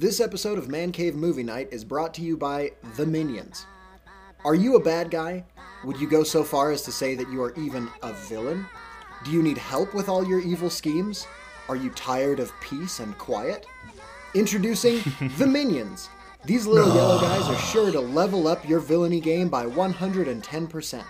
This episode of Man Cave Movie Night is brought to you by The Minions. Are you a bad guy? Would you go so far as to say that you are even a villain? Do you need help with all your evil schemes? Are you tired of peace and quiet? Introducing The Minions. These little yellow guys are sure to level up your villainy game by 110%.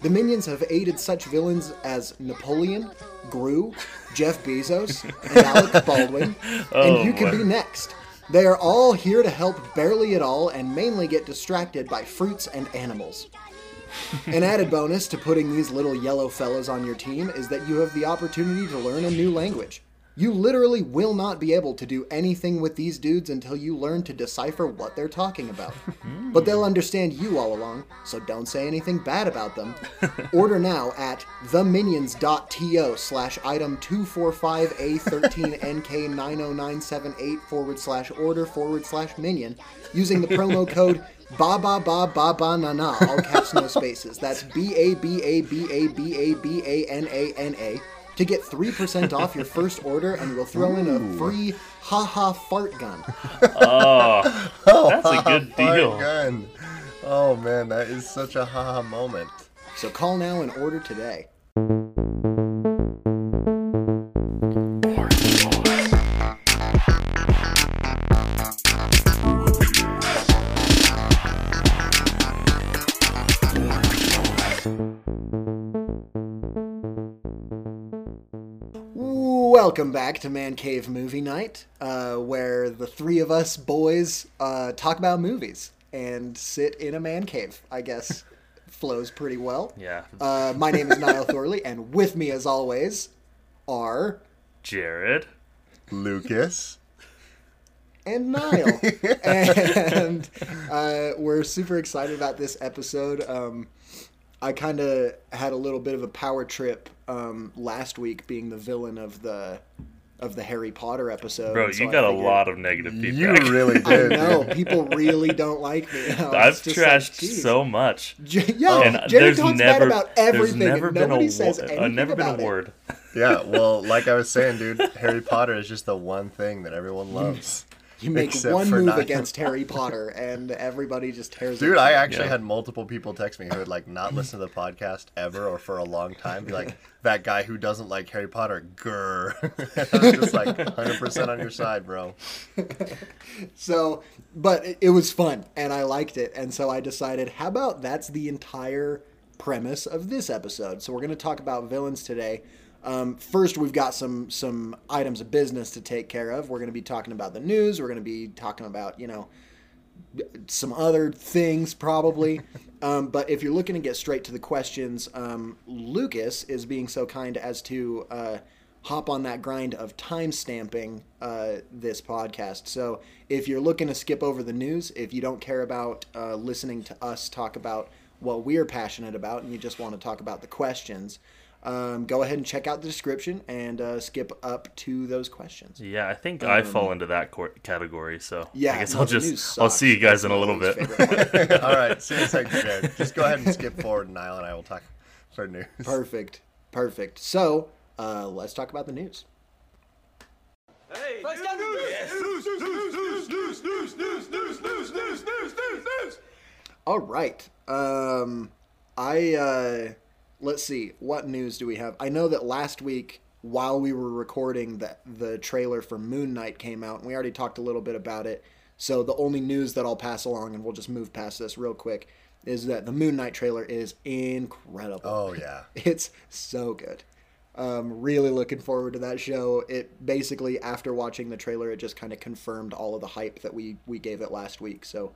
The Minions have aided such villains as Napoleon, Gru, Jeff Bezos, and Alec Baldwin, and oh you can be next. They are all here to help barely at all and mainly get distracted by fruits and animals. An added bonus to putting these little yellow fellows on your team is that you have the opportunity to learn a new language. You literally will not be able to do anything with these dudes until you learn to decipher what they're talking about. but they'll understand you all along, so don't say anything bad about them. Order now at theminions.to slash item 245A13NK90978 forward slash order forward slash minion using the promo code Ba ba ba ba ba na na, all caps no spaces. That's B A B A B A B A B A N A N A to get 3% off your first order and we'll throw in a free haha fart gun. Oh, that's a good deal. gun. Oh man, that is such a haha moment. So call now and order today. Welcome back to Man Cave Movie Night, uh, where the three of us boys uh, talk about movies and sit in a man cave. I guess flows pretty well. Yeah. Uh, my name is Niall Thorley, and with me, as always, are Jared. Lucas. and Niall, and uh, we're super excited about this episode. Um, I kind of had a little bit of a power trip um, last week, being the villain of the of the Harry Potter episode. Bro, so you got a lot of negative feedback. You feedback. really I did. know people really don't like me. I was I've just like, trashed so much. J- yeah, And Jerry there's talks never, bad about everything, there's never and been a, says wo- anything uh, never been a word. Yeah, well, like I was saying, dude, Harry Potter is just the one thing that everyone loves. You make Except one move Niall. against Harry Potter, and everybody just tears. Dude, it I actually Yeah. had multiple people text me who had like not listened to the podcast ever or for a long time. Be like, that guy who doesn't like Harry Potter, grr. I was just like 100% on your side, bro. So, but it, it was fun, and I liked it, and so I decided, how about that's the entire premise of this episode? So we're going to talk about villains today. Um, first, we've got some some items of business to take care of. We're going to be talking about the news. We're going to be talking about you know some other things probably. um, but if you're looking to get straight to the questions, um, Lucas is being so kind as to uh, hop on that grind of time stamping uh, this podcast. So if you're looking to skip over the news, if you don't care about uh, listening to us talk about what we're passionate about and you just want to talk about the questions, um, go ahead and check out the description and uh, skip up to those questions. Yeah, I think I fall into that cor- category. So Um, Yeah, I guess I'll just I'll see you guys That's in a little bit. All right, see you next Jared. Just go ahead and skip forward, and Niall and I will talk for news. Perfect. Perfect. So, uh, let's talk about the news. Hey. Let's get news. All right. Um, I uh, let's see. What news do we have? I know that last week, while we were recording, that the trailer for Moon Knight came out, and we already talked a little bit about it. So the only news that I'll pass along, and we'll just move past this real quick, is that the Moon Knight trailer is incredible. Oh, yeah. It's so good. Um, really looking forward to that show. It basically, after watching the trailer, it just kind of confirmed all of the hype that we we gave it last week. So,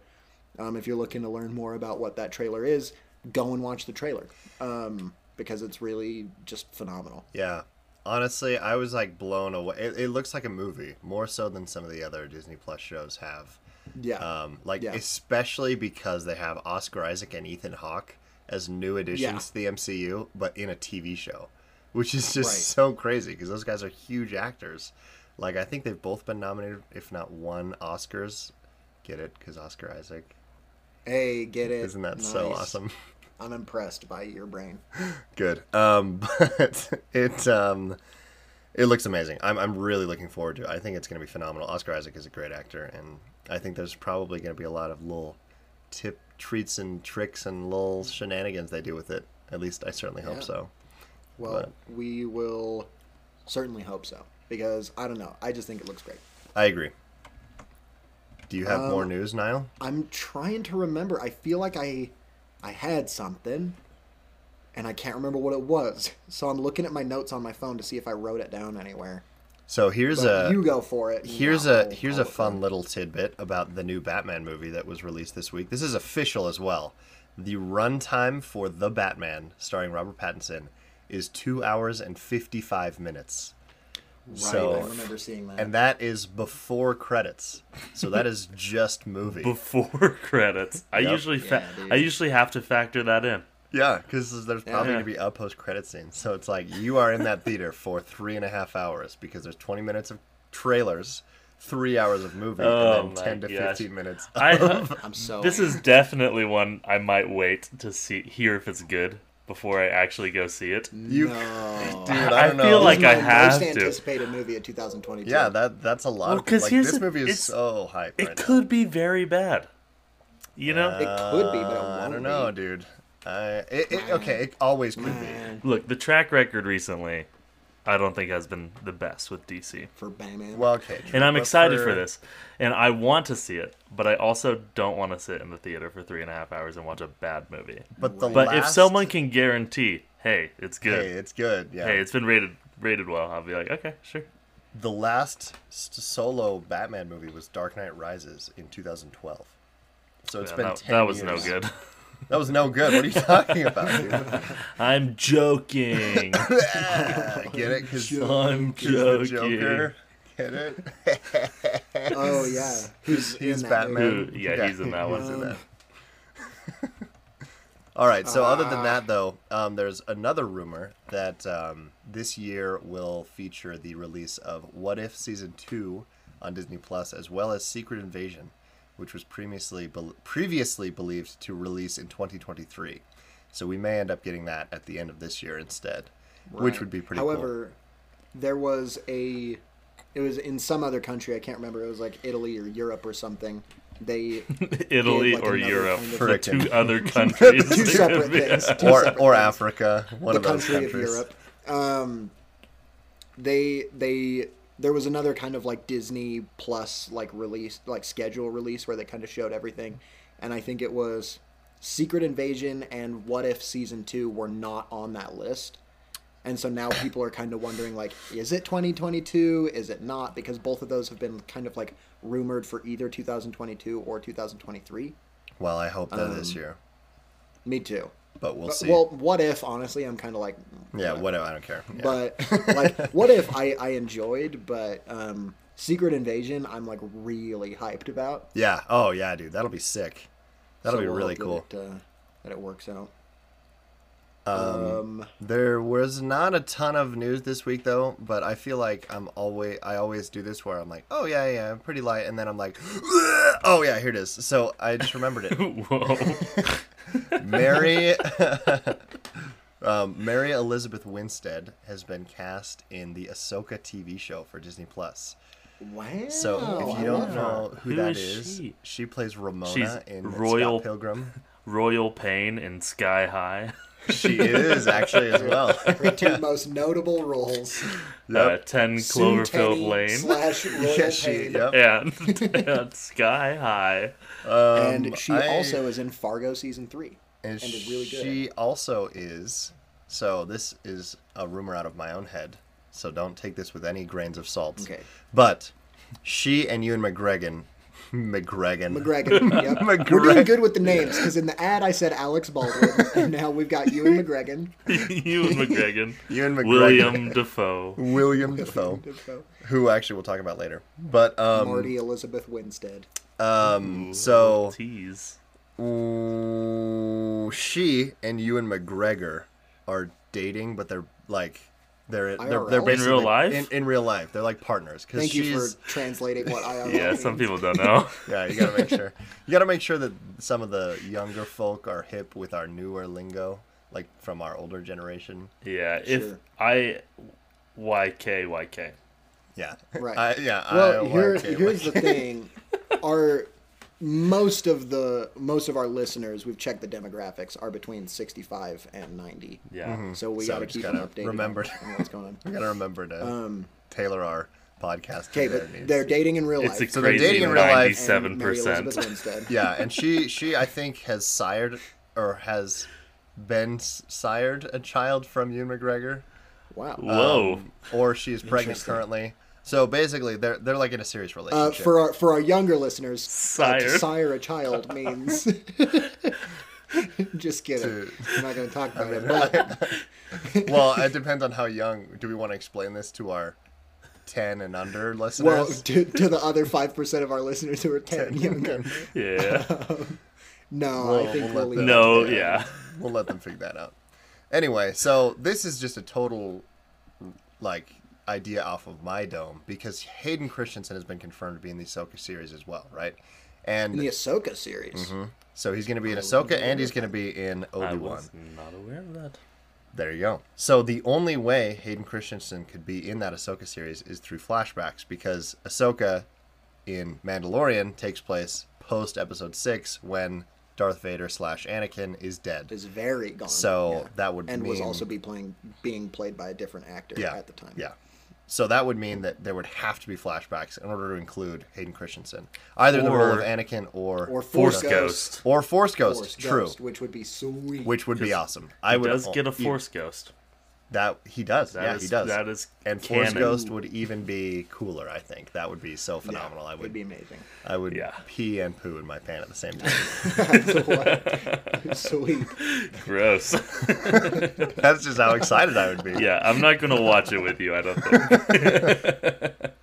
um, if you're looking to learn more about what that trailer is, go and watch the trailer um, because it's really just phenomenal. Yeah. Honestly, I was like blown away. It, it looks like a movie, more so than some of the other Disney Plus shows have. Yeah, Um, like Yeah. especially because they have Oscar Isaac and Ethan Hawke as new additions Yeah. to the MCU, but in a TV show, which is just Right. so crazy because those guys are huge actors. Like I think they've both been nominated, if not won Oscars. Get it? Because Oscar Isaac. hey, get it? Isn't that so awesome? I'm impressed by your brain. Good. Um, but it um, It looks amazing. I'm, I'm really looking forward to it. I think it's going to be phenomenal. Oscar Isaac is a great actor, and I think there's probably going to be a lot of little tip treats and tricks and little shenanigans they do with it. At least I certainly hope Yeah. so. Well, But- we will certainly hope so because I don't know. I just think it looks great. I agree. Do you have Um, more news, Niall? I'm trying to remember. I feel like I I had something and I can't remember what it was. So I'm looking at my notes on my phone to see if I wrote it down anywhere. So here's But a you go for it. Here's I'll- a here's a fun little tidbit about the new Batman movie that was released this week. This is official as well. The runtime for The Batman, starring Robert Pattinson, is two hours and fifty five minutes. Right, so- I remember seeing that. And that is before credits. So that is just movie. Before credits, I Yep. usually fa- Yeah. I usually have to factor that in. yeah, because there's probably Yeah. going to be a post credit scene. So it's like you are in that theater for three and a half hours because there's twenty minutes of trailers, three hours of movie, Oh and then ten to gosh. fifteen minutes. I I'm so this is definitely one I might wait to see hear if it's good before I actually go see it. You, no. dude, I I don't feel know. like This I is my have most to. anticipated movie of 2022. Yeah, that that's a lot. Well, like here's this the- movie is it's- so hype. It right could be very bad. You know? now. It could be, but it Uh, I won't don't know, be. dude. I it, it, okay, it always could be. Look, the track record recently, I don't think has been the best with DC. for Batman. Well, okay. true, And I'm but excited for this. And I want to see it, but I also don't want to sit in the theater for three and a half hours and watch a bad movie. But the But if someone can guarantee, hey, it's good. hey, it's good. Yeah. Hey, it's been rated rated well. I'll be like, okay, sure. the last solo Batman movie was Dark Knight Rises in 2012. So it's Yeah, been that, 10 that was no good. That was no good. What are you talking about, dude? I'm joking. Get it? Because I'm the joking. Joker. Get it? oh yeah, who's He's in that? Batman. Who- yeah, he's in that one. he's in that. All right. So other than Ah. that, though, um, there's another rumor that um, this year will feature the release of What If season two on Disney Plus, as well as Secret Invasion, which was previously bel previously believed to release in 2023. So we may end up getting that at the end of this year instead, which would be pretty cool. However, there was a. It was in some other country. I can't remember. It was like Italy or Europe or something. They Italy like or Europe, kind of- the two other countries. two separate things. Two Or separate or things. Africa, one the of those countries. of Europe. Um, they they there was another kind of like Disney Plus like release like schedule release where they kind of showed everything, and I think it was Secret Invasion and What If season two were not on that list. And so now people are kind of wondering, like, is it 2022? Is it not? Because both of those have been kind of like rumored for either 2022 or 2023. Well, I hope that this Um, year, Me too. But we'll But- see. Well, what if? Honestly, I'm kind of like, yeah, what- whatever. I don't care. Yeah. but like what if i i enjoyed but um secret invasion i'm like really hyped about Yeah. Oh yeah, dude. That'll be sick. That'll So be we'll really cool. that it, uh, that it works out Um, um there was not a ton of news this week though, but I feel like I'm always I always do this where I'm like, oh yeah, yeah, I'm pretty light, and then I'm like, oh yeah, here it is. So I just remembered it. Whoa. Mary, um, Mary Elizabeth Winstead has been cast in the Ahsoka TV show for Disney Plus. wow So if I you don't love her. know who, Who that is is, she? she plays Ramona She's in Royal- Scott Pilgrim. Royal Pain in Sky High. She is actually as well. her two most notable roles Uh, 10 Sue Cloverfield Lane. slash Royal Yeah, she, Pain. yep. And, and Sky High. Um, and she I- also is in fargo season three and, and is really good she also is. So this is a rumor out of my own head. So don't take this with any grains of salt. Okay. But she and Ewan McGregor, McGregor, mcgregor yep. we're doing good with the names because in the ad i said alex baldwin and now we've got you and mcgregor Ewan McGregor. Ewan McGregor, William Defoe. William Defoe, who actually we'll talk about later. But um, marty elizabeth winstead um, so Tease. Ooh, she and Ewan McGregor are dating, but they're like they're they're, IRL? they're In real life? In, in real life, they're like partners. Because Thank she's you for translating what I Yeah, some people don't know. yeah, you gotta make sure you gotta make sure that some of the younger folk are hip with our newer lingo, like from our older generation. Yeah, if Sure. I YK YK. Yeah. Right. I, yeah. Well, I, here, okay, here's the thing: our most of the most of our listeners, we've checked the demographics, are between 65 and 90. Yeah. So we So got to just keep gotta them updated. remember. on what's going on. We gotta remember to tailor our podcast. to Um, Okay, but needs. they're dating in real It's a life. So they're crazy dating in real life. 97% yeah, and she she I think has sired or has been sired a child from Ewan McGregor. Wow. Whoa. Um, or she's pregnant currently. So basically, they're they're like in a serious Uh, relationship. for our for our younger listeners, uh, to Sire. sire a child means. Just kidding. To- I'm not going to talk about it. But, well, it depends on how young. Do we want to explain this to our ten and under listeners? well, to, to the other five percent of our listeners who are ten and younger, Yeah. no, Well, I think we'll we'll, leave them- that No, to them. yeah. we'll let them figure that out. Anyway, so this is just a total like idea off of my dome because Hayden Christensen has been confirmed to be in the Ahsoka series as well, right? And In the Ahsoka series. Mm-hmm. so he's going to be in Ahsoka and he's going to be in Obi Wan. was not aware of that. There you go. So the only way Hayden Christensen could be in that Ahsoka series is through flashbacks because Ahsoka in Mandalorian takes place post Episode Six when Darth Vader slash Anakin is dead. Is very gone. So yeah. that would and was also be playing being played by a different actor yeah, at the time. Yeah. So that would mean that there would have to be flashbacks in order to include Hayden Christensen, either in the role of Anakin or Or Force Force, Ghost. or Force Ghost. Force true, Ghost, which would be sweet. which would be awesome. I He would does get a Force Ghost. That he does. That yeah, is- he does. that is and Force canon. Ghost would even be cooler. I think that would be so Yeah, phenomenal. I It'd be amazing. I would Yeah. pee and poo in my pant at the same time. sweet. Gross. That's just how excited I would be. yeah, I'm not gonna watch it with you. I don't think.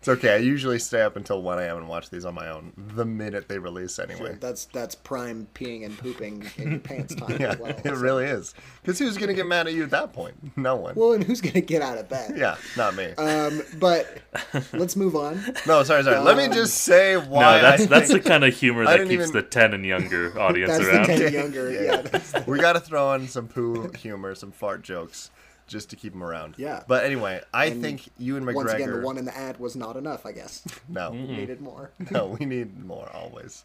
It's okay. I usually stay up until 1 a.m. and watch these on my own the minute they release anyway. That's that's prime peeing and pooping in your pants time Yeah, as well. it really is. Because who's going to get mad at you at that point? No one. Well, and who's gonna get out of bed? yeah, not me. Um, but let's move on. no, sorry, sorry. Let me just say why. No, why. that's that's the kind of humor that keeps even- the ten and younger audience That's around. the ten younger. Yeah. Yeah. that's the- we got to throw in some poo humor, some fart jokes, just to keep them around. Yeah. But anyway, I And think you and McGregor. Once again, the one in the ad was not enough. I guess No, we needed more. no, we need more always.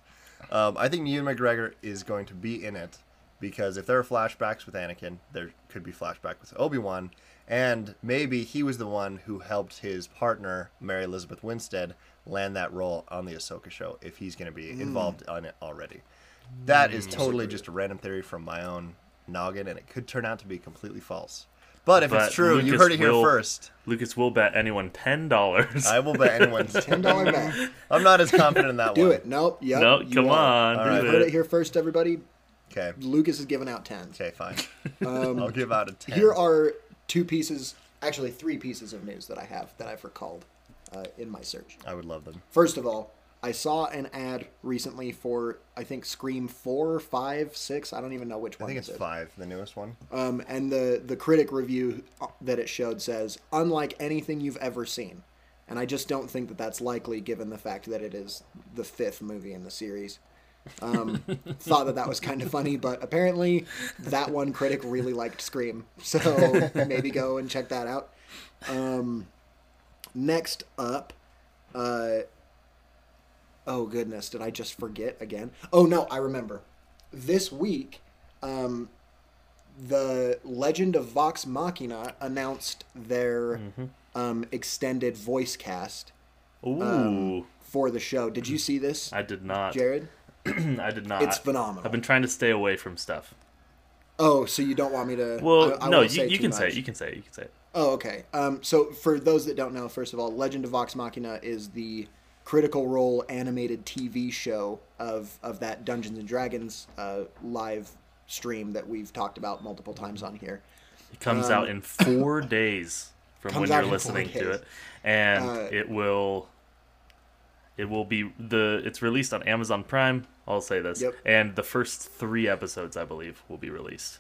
Um, I think Ewan McGregor is going to be in it because if there are flashbacks with Anakin, there could be flashback with Obi Wan, and maybe he was the one who helped his partner Mary Elizabeth Winstead land that role on the Ahsoka show. If he's going to be involved on it already, that is totally just a random theory from my own noggin, and it could turn out to be completely false. But if But it's true, you heard it here will- first. Lucas will bet anyone ten dollars. I will bet anyone's Ten dollar bet. I'm not as confident in that Do one. Do it. Nope. Yep. no, you come are. on, All do heard it. it here first, everybody. Okay. Lucas is giving out ten. Okay, fine. I'll give out a 10. Here are two pieces, actually three pieces of news that I have that I've recalled uh, in my search. I would love them. First of all, I saw an ad recently for I think Scream four, five, six. I don't even know which one. I think it's it. five, the newest one. Um, and the the critic review uh, that it showed says unlike anything you've ever seen, and I just don't think that that's likely given the fact that it is the fifth movie in the series. Um, thought that that was kind of funny, but apparently that one critic really liked Scream, so maybe go and check that out. Um, next up, uh, oh goodness, did I just forget again? Oh no, I remember. This week, um, the Legend of Vox Machina announced their um, extended voice cast Ooh, um, for the show. Did you see this, I did not. Jared? I did not. It's phenomenal. I've been trying to stay away from stuff. Oh, so you don't want me to? Well, I- I no, you, you can say it. You can say it. You can say it. Oh, okay. Um, so for those that don't know, first of all, Legend of Vox Machina is the Critical Role animated TV show of of that Dungeons and Dragons uh, live stream that we've talked about multiple times on here. It comes out in four days from Um, when you're listening to it, and Uh, it will. It will be the. It's released on Amazon Prime. I'll say this, Yep. and the first three episodes, I believe, will be released.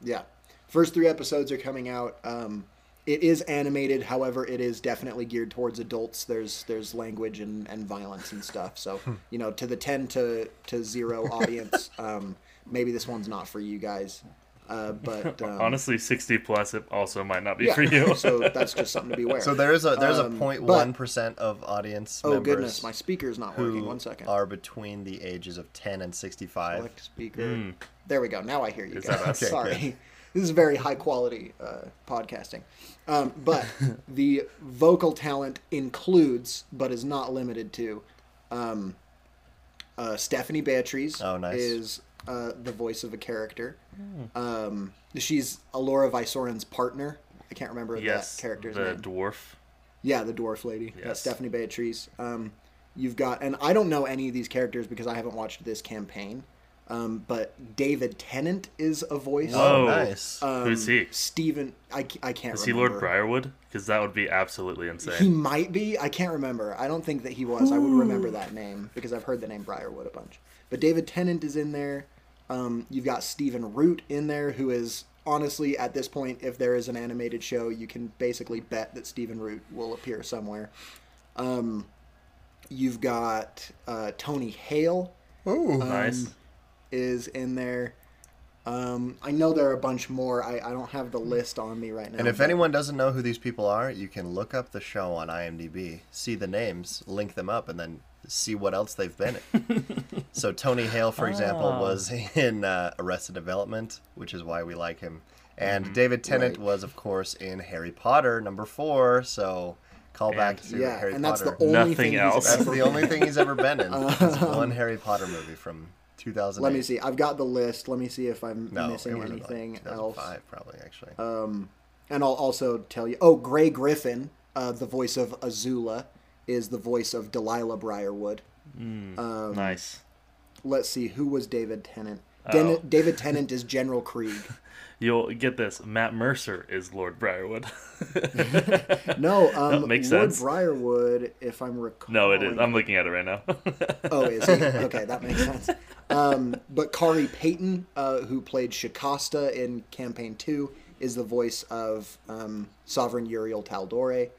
Yeah, first three episodes are coming out. Um, it is animated, however, it is definitely geared towards adults. There's there's language and, and violence and stuff. So you know, to the ten to to zero audience, um, maybe this one's not for you guys. Uh, but um, Honestly, 60 plus it also might not be yeah, for you. so that's just something to be aware. So of. there is a there's Um, a 0.1 but- of audience oh members goodness, my speaker's not working. who One second. are between the ages of 10 and 65. Select speaker. There we go. Now I hear you Hmm. Is guys. that? Okay, Sorry. good. This is very high quality uh, podcasting. Um, but the vocal talent includes, but is not limited to, um, uh, Stephanie Beatriz Oh, nice. is uh, the voice of a character. Hmm. Um, she's Allura Vysoren's partner. I can't remember yes, that character's the name. dwarf. Yeah, the dwarf lady. That's Yes. Stephanie Beatriz. Um, you've got, and I don't know any of these characters because I haven't watched this campaign. Um, but David Tennant is a voice. Oh, nice. Um, Who's he? Stephen. I, I can't Is he. Lord Briarwood? Because that would be absolutely insane. He might be. I can't remember. I don't think that he was. I would remember that name because I've heard the name Briarwood a bunch. But David Tennant is in there. Um, you've got Stephen Root in there, who is honestly at this point, if there is an animated show, you can basically bet that Stephen Root will appear somewhere. Um, you've got uh, Tony Hale Ooh. nice. Is in there. Um, I know there are a bunch more. I, I don't have the list on me right now. And if but- anyone doesn't know who these people are, you can look up the show on IMDb, see the names, link them up, and then see what else they've been in. so Tony Hale, for example, Oh. was in uh, Arrested Development, which is why we like him. And Mm-hmm. David Tennant Right. was, of course, in Harry Potter number four. So call back And- to yeah, Harry and that's Potter. the only Nothing thing else. He's That's the only thing he's ever been in. It's one Harry Potter movie from 2008. Let me see. I've got the list. Let me see if I'm No, missing it was like anything else. 2005, probably actually. Um, and I'll also tell you. Oh, Grey Griffin, uh, the voice of Azula, is the voice of Delilah Briarwood. um, nice. Let's see. Who was David Tennant? Den- Oh. David Tennant is General Krieg. You'll get this. Matt Mercer is Lord Briarwood. No, um, makes Lord sense. Briarwood, if I'm recalling. no, it is. I'm looking at it right now. Oh, is he? Okay, that makes sense. Um, but Khary Payton, uh, who played Shakäste in Campaign 2, is the voice of um, Sovereign Uriel Tal'Dorei.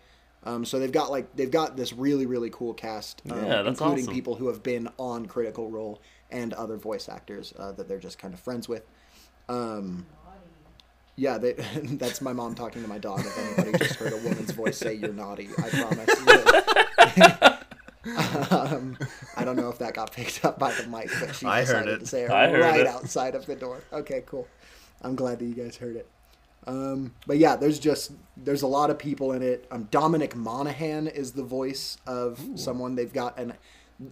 Um, so they've got like they've got this really really cool cast, um, Yeah, that's including awesome. people who have been on Critical Role and other voice actors uh, that they're just kind of friends with. Um, yeah, they, that's my mom talking to my dog. If anybody just heard a woman's voice say "you're naughty," I promise. um, I don't know if that got picked up by the mic, but she I heard decided it. to say it right it. outside of the door. Okay, cool. I'm glad that you guys heard it. Um, but yeah, there's just there's a lot of people in it. Um, Dominic Monaghan is the voice of someone they've got, and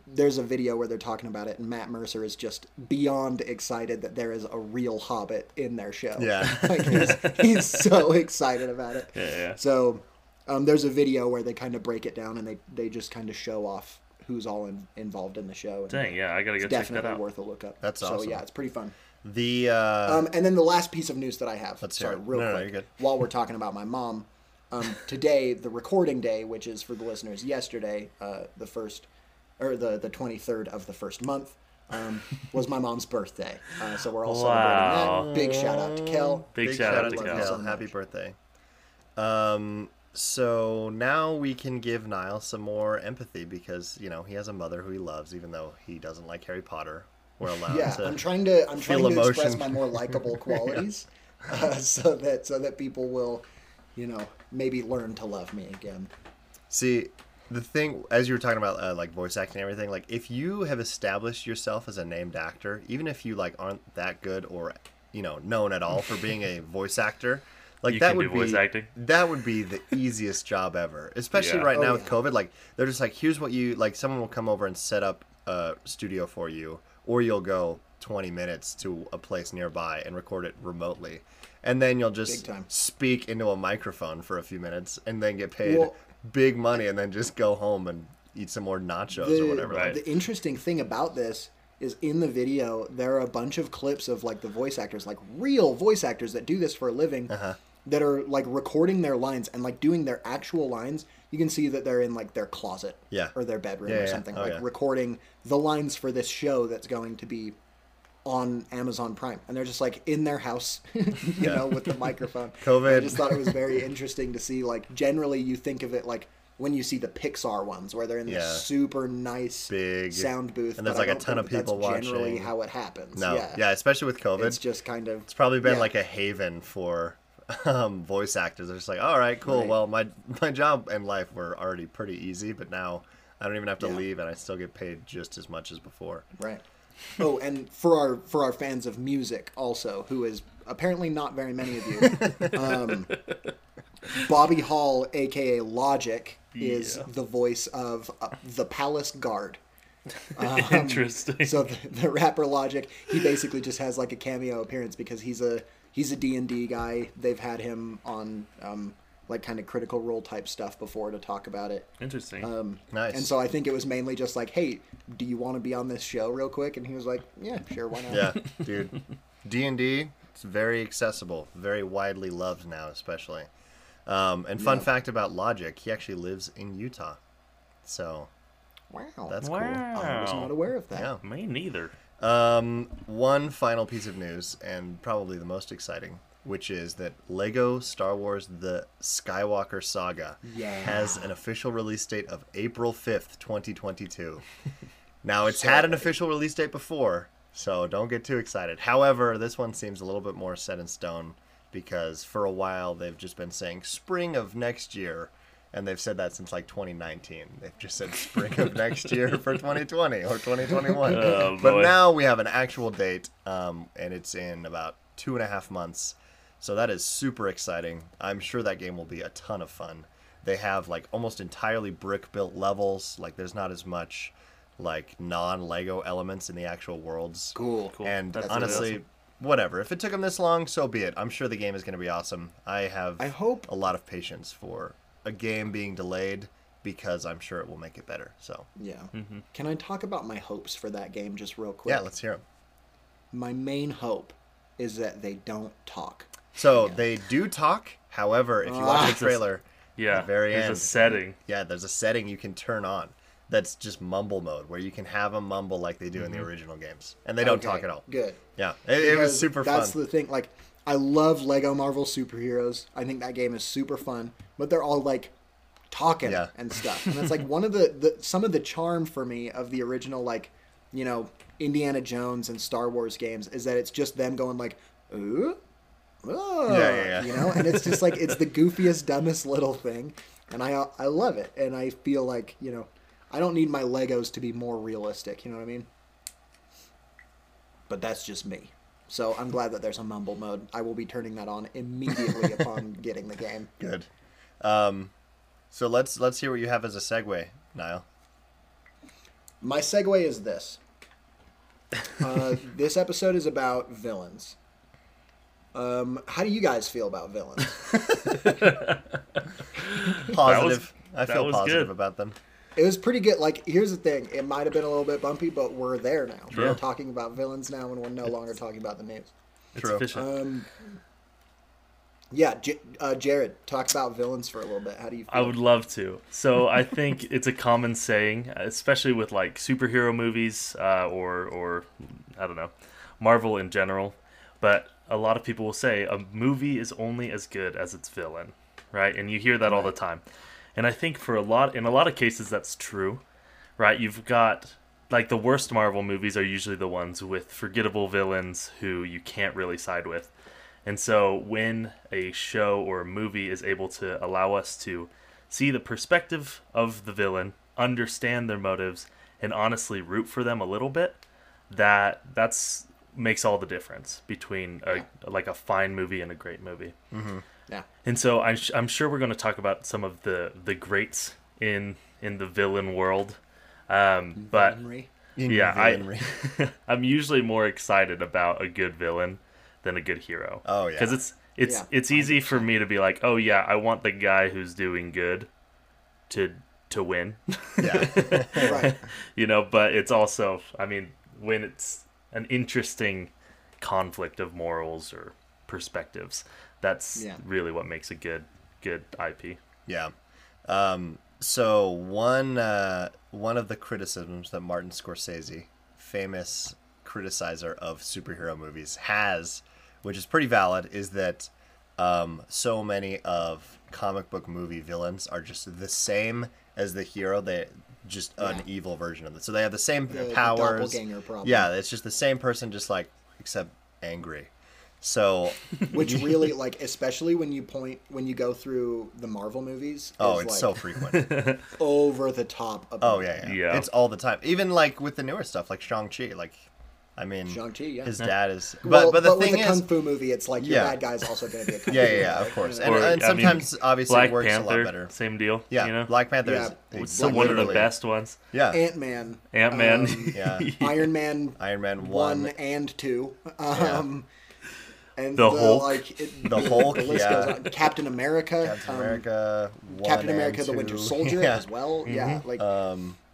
there's a video where they're talking about it, and Matt Mercer is just beyond excited that there is a real Hobbit in their show. Yeah. like he's, he's so excited about it. Yeah, yeah. So um, there's a video where they kind of break it down and they they just kind of show off who's all in, involved in the show. And Dang, yeah, I gotta go it's check that definitely out. worth a look up. That's so awesome. yeah, it's pretty fun. The uh, Um, and then the last piece of news that I have. Let's sorry, real No, no, no, quick. you're good. While we're talking about my mom, um, today the recording day, which is for the listeners yesterday, uh, the first or the the 23rd of the first month. Um, was my mom's birthday, uh, so we're all Wow. celebrating that. Big shout out to Kel. Big, shout, out to love Cal. you so Kel. Happy birthday. Um, so now we can give Niall some more empathy because you know he has a mother who he loves, even though he doesn't like Harry Potter. We're allowed Yeah, to. I'm trying to I'm trying to express my more likable qualities, uh, so that so that people will, you know, maybe learn to love me again. See, the thing as you were talking about uh, like voice acting and everything, like if you have established yourself as a named actor, even if you like aren't that good or you know known at all for being a voice actor, like You that can would do be acting? that would be the easiest job ever. Especially Yeah. right Oh, now yeah. with COVID, like they're just like, here's what you like. Someone will come over and set up a studio for you, or you'll go 20 minutes to a place nearby and record it remotely. And then you'll just speak into a microphone for a few minutes and then get paid Well- big money and then just go home and eat some more nachos the, or whatever. Right. the interesting thing about this is in the video there are a bunch of clips of like the voice actors like real voice actors that do this for a living Uh-huh. that are like recording their lines and like doing their actual lines you can see that they're in like their closet Yeah. or their bedroom Yeah, or yeah. something Oh, like yeah. recording the lines for this show that's going to be on Amazon Prime, and they're just like in their house, you Yeah. know, with the microphone. COVID. I just thought it was very interesting to see. Like, generally, you think of it like when you see the Pixar ones where they're in Yeah. this super nice Big. sound booth. And there's like a ton of people Generally, watching. how it happens. No, yeah, yeah, especially with COVID, It's just kind of It's probably been yeah. like a haven for um, voice actors. They're just like, all right, cool. Right. Well, my my job and life were already pretty easy, but now I don't even have to leave, and I still get paid just as much as before. Right. Oh, and for our for our fans of music, also, who is apparently not very many of you, um, Bobby Hall, aka Logic, is Yeah. the voice of uh, the Palace Guard. Interesting. So the, the rapper Logic, he basically just has like a cameo appearance because he's a he's a D and D guy. They've had him on um, like kind of critical role type stuff before to talk about it. Interesting. Um, Nice. And so I think it was mainly just like, hey, do you want to be on this show real quick? And he was like, yeah, sure, why not? Yeah, dude. D and D, it's very accessible, very widely loved now, especially. Um, and fun Yeah. fact about Logic, he actually lives in Utah, so Wow. that's wow. I was not aware of that. Yeah. Me neither. Um, one final piece of news, and probably the most exciting, which is that Lego Star Wars: The Skywalker Saga Yeah. has an official release date of April fifth, twenty twenty two. Now it's had an official release date before, so don't get too excited. However, this one seems a little bit more set in stone because for a while they've just been saying spring of next year, and they've said that since like 2019. They've just said spring of next year for 2020 or 2021. Oh, but now we have an actual date, um, and it's in about two and a half months. So that is super exciting. I'm sure that game will be a ton of fun. They have like almost entirely brick built levels. Like there's not as much like non Lego elements in the actual worlds. Cool. Cool. And That's honestly, awesome. whatever. If it took them this long, so be it. I'm sure the game is going to be awesome. I have I hope- a lot of patience for a game being delayed because I'm sure it will make it better. So Yeah. Mm-hmm. Can I talk about my hopes for that game just real quick? yeah, let's hear them. My main hope is that they don't talk. So they do talk. However, if you watch Ah. the It's a- trailer, Yeah. at the very there's end, a setting. yeah, there's a setting you can turn on that's just mumble mode where you can have them mumble like they do in the original games, and they don't Okay, talk at all. Good. Yeah, it, it was super That's fun. the thing. Like, I love Lego Marvel superheroes. I think that game is super fun. But they're all like talking Yeah. and stuff, and it's like one of the, the some of the charm for me of the original like, you know, Indiana Jones and Star Wars games is that it's just them going like, ooh. Oh, Yeah, yeah, yeah. You know, and it's just like it's the goofiest, dumbest little thing, and I I love it, and I feel like you know, I don't need my Legos to be more realistic. You know what I mean? But that's just me. So I'm glad that there's a mumble mode. I will be turning that on immediately upon getting the game. Good. Um, so let's let's hear what you have as a segue, Niall. My segue is this. Uh, this episode is about villains. Um, how do you guys feel about villains? Positive. I feel positive good. about them. It was pretty good. Like, here's the thing: it might have been a little bit bumpy, but we're there now. True. We're talking about villains now, and we're no longer talking about the news. True. efficient. Um, yeah, J- uh, Jared, talk about villains for a little bit. How do you feel? I would love to. So I think it's a common saying, especially with like superhero movies uh, or or I don't know, Marvel in general. But a lot of people will say a movie is only as good as its villain, right? And you hear that all the time. And I think for a lot in a lot of cases that's true, right? You've got like the worst Marvel movies are usually the ones with forgettable villains who you can't really side with. And so when a show or a movie is able to allow us to see the perspective of the villain, understand their motives, and honestly root for them a little bit, that that's makes all the difference between a like a fine movie and a great movie. yeah. And so I'm, sh- I'm sure we're going to talk about some of the the greats in in the villain world. Um, but Henry. yeah, I, I'm usually more excited about a good villain than a good hero. Oh, yeah. because it's it's Yeah, it's easy for me to be like, oh yeah, I want the guy who's doing good to to win, yeah. Right. you know. But it's also, I mean, when it's an interesting conflict of morals or perspectives, that's Yeah. really what makes a good good IP. Yeah. Um, so one uh, one of the criticisms that Martin Scorsese, famous criticizer of superhero movies, has, which is pretty valid, is that um, so many of comic book movie villains are just the same as the hero. They just an evil version of it. So they have the same The- the powers. doppelganger problem. Yeah, it's just the same person, just like except angry. So which really like especially when you point when you go through the Marvel movies. oh, it's like, so frequent. over the top. Oh yeah, yeah, Yeah. It's all the time. Even like with the newer stuff, like Shang Chi. Like, I mean, Shang-Chi, yeah. his dad is. But well, but the with thing a is, kung fu movie, it's like your Yeah. bad guy's also going to be a kung yeah, fu yeah, yeah, of course. And. Or, and I mean, sometimes obviously Black it works Panther, a lot better. same deal. Yeah, you know? Black Panther Yeah, is it's it's one of the best ones. Yeah, Ant Man, Ant Man. Um, yeah. Iron Man Iron Man one one. and two, um, and The Hulk. like it, The Hulk, list yeah. goes on. Captain America, Captain um, America. One Captain and America, the Winter. Soldier Yeah. as well. Yeah, like Um, a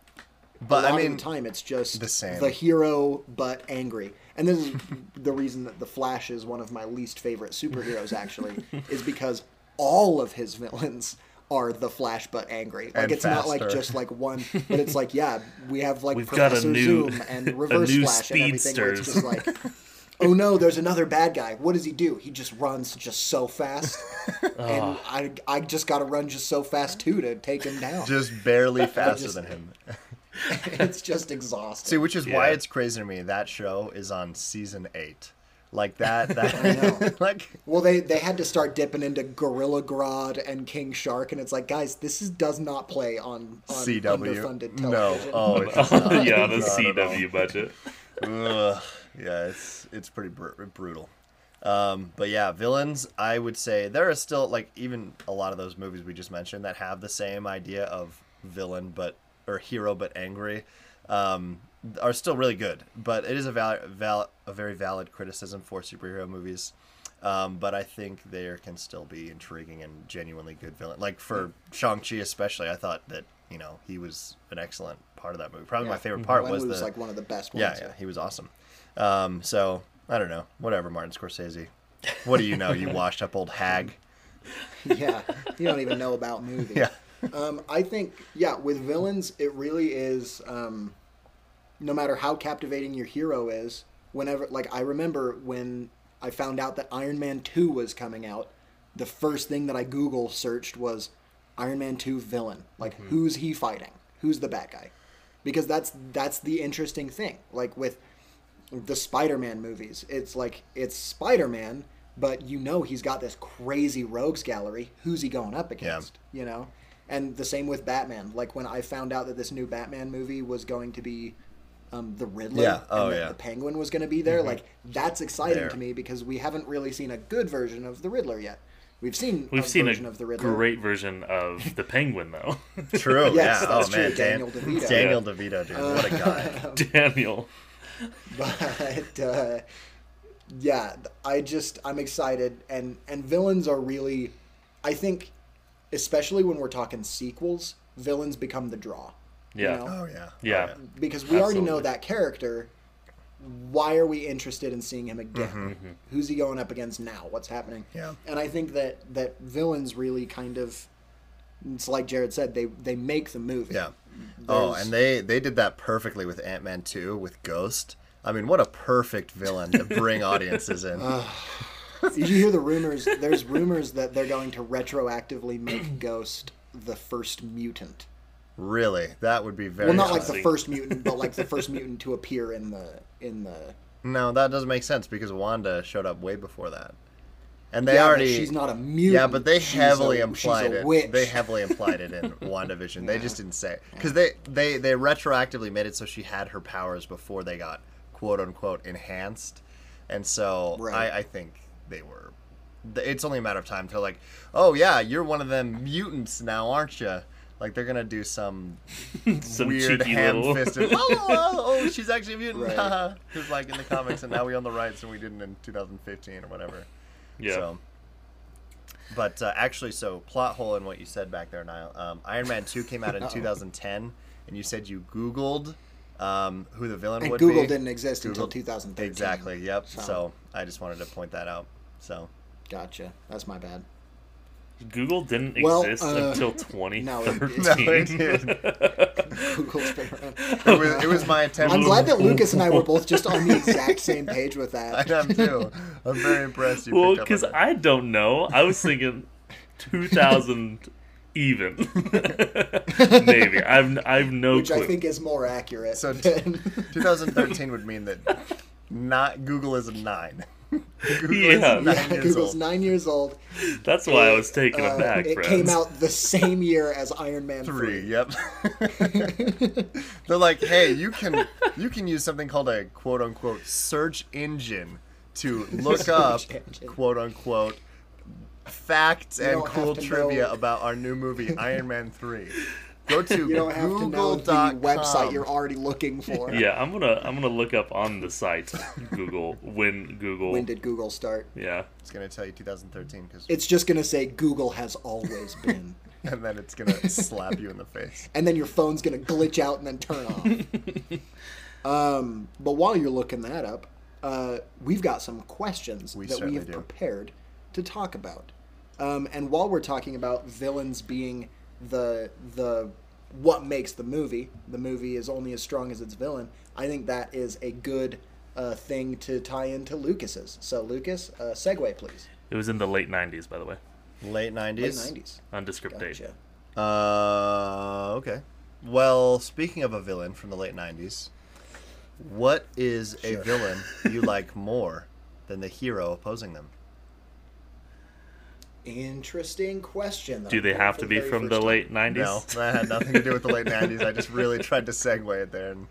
but I mean, time it's just the same. The hero but angry. And this is the reason that the Flash is one of my least favorite superheroes. Actually, is because all of his villains are the Flash but angry. Like And it's not like just like one, but it's like yeah, we have like We've got a Professor new- Zoom and Reverse Flash and everything. Where it's speedsters. just like. Oh no, there's another bad guy. What does he do? He just runs just so fast. and I I just gotta run just so fast too to take him down. just barely faster just- than him. it's just exhausting. See, which is why it's crazy to me. That show is on season eight. Like that. That. know. like. Well, they they had to start dipping into Gorilla Grodd and King Shark, and it's like, guys, this is, does not play on, on CW. underfunded No. Oh, it does not. yeah, on a Not at all. CW budget. Ugh. Yeah, it's it's pretty br- brutal. Um, but yeah, villains. I would say there are still like even a lot of those movies we just mentioned that have the same idea of villain, but or hero but angry, um, are still really good. But it is a val- val- a very valid criticism for superhero movies. Um, but I think there can still be intriguing and genuinely good villain. Like for Shang Chi, especially, I thought that you know he was an excellent part of that movie. Probably my favorite part Glenn was was the like one of the best ones. yeah, yeah, he was awesome. Um, so I don't know, whatever, Martin Scorsese. What do you know, you washed up old hag? yeah. You don't even know about movies. Yeah, Um, I think, yeah, with villains, it really is. Um, no matter how captivating your hero is, whenever, like, I remember when I found out that Iron Man Two was coming out, the first thing that I Google searched was Iron Man Two villain. Like, who's he fighting? Who's the bad guy? Because that's that's the interesting thing. Like with the Spider-Man movies, it's like it's Spider-Man, but you know he's got this crazy rogues gallery. Who's he going up against? You know, and the same with Batman. Like when I found out that this new Batman movie was going to be um, the Riddler, Yeah. Oh, and that yeah. the Penguin was going to be there. Like that's exciting There. to me because we haven't really seen a good version of the Riddler yet. We've seen We've a seen version a of the Riddler. great version of the Penguin, though. true. Yes, yeah. that's oh man, true, Daniel Dan- DeVito. Daniel DeVito, dude, what a guy. Daniel. but uh, yeah, I just I'm excited, and and villains are really, I think, especially when we're talking sequels, villains become the draw. you Yeah. know? Oh yeah. Yeah. Because we already know that character. Why are we interested in seeing him again? Mm-hmm. Who's he going up against now? What's happening? Yeah. And I think that that villains really kind of, it's like Jared said, they they make the movie. Yeah. Oh, and they they did that perfectly with Ant Man two with Ghost. I mean, what a perfect villain to bring audiences in. Did you hear the rumors? There's rumors that they're going to retroactively make Ghost the first mutant. really, that would be very. Well, not like the first mutant, but like the first mutant to appear in the in the. No, that doesn't make sense because Wanda showed up way before that, and they yeah, but already. she's not a mutant. Yeah, but they She's heavily a, implied she's a it. Witch. They heavily implied it in WandaVision. They just didn't say it because they, they they retroactively made it so she had her powers before they got quote unquote enhanced, and so Right. I, I think they were. It's only a matter of time till like, oh yeah, you're one of them mutants now, aren't you? Like they're gonna do some, Some weird ham-fisted. oh, oh, oh, she's actually a mutant. Right. haha." Like in the comics, and now we own the rights, and we didn't in 2015 or whatever. Yeah. So, but uh, actually, so plot hole in what you said back there, Niall. Um, Iron Man two came out in 2010, and you said you Googled um, who the villain And would Google be. didn't exist until 2013. Exactly. Yep. So- So I just wanted to point that out. So Gotcha. That's my bad. Google didn't Well, exist uh, until No, it 2013. didn't. Google's been around. It was, it was my attempt. I'm glad that Lucas and I were both just on the exact same page with that. I am too. I'm very impressed. You well, picked up on because. I don't know. I was thinking 2000 even. Maybe. I've I've no which clue. I think is more accurate. So than- 2013 would mean that not Google is a nine. Google Yeah. is nine yeah, years Google's old. nine years old. That's why I was taken Uh, aback, it friends. came out the same year as Iron Man Three. 3. Yep. They're like, hey, you can you can use something called a quote unquote search engine to look up engine. quote unquote facts You and cool trivia know- about our new movie Iron Man 3. Go to You don't have to know the google.com. website you're already looking for. Yeah, I'm gonna I'm gonna look up on the site Google when Google. When did Google start? yeah, It's gonna tell you 2013 because It's just going to say Google has always been. and then it's gonna slap you in the face. and then your phone's going to glitch out and then turn off. um, but while you're looking that up, uh, we've got some questions We that we have do. prepared to talk about. Um, and while we're talking about villains being the the what makes the movie, the movie is only as strong as its villain. I think that is a good uh, thing to tie into Lucas's. So Lucas, uh, segue please. it was in the late 90s, by the way. Late 90s. Late nineties. Nondescript date. Gotcha. Uh, okay. Well, speaking of a villain from the late 90s, what is a villain you like more than the hero opposing them? Interesting question. Though. Do they have for to be from the time. late 90s? No, that had nothing to do with the late 90s. I just really tried to segue it there and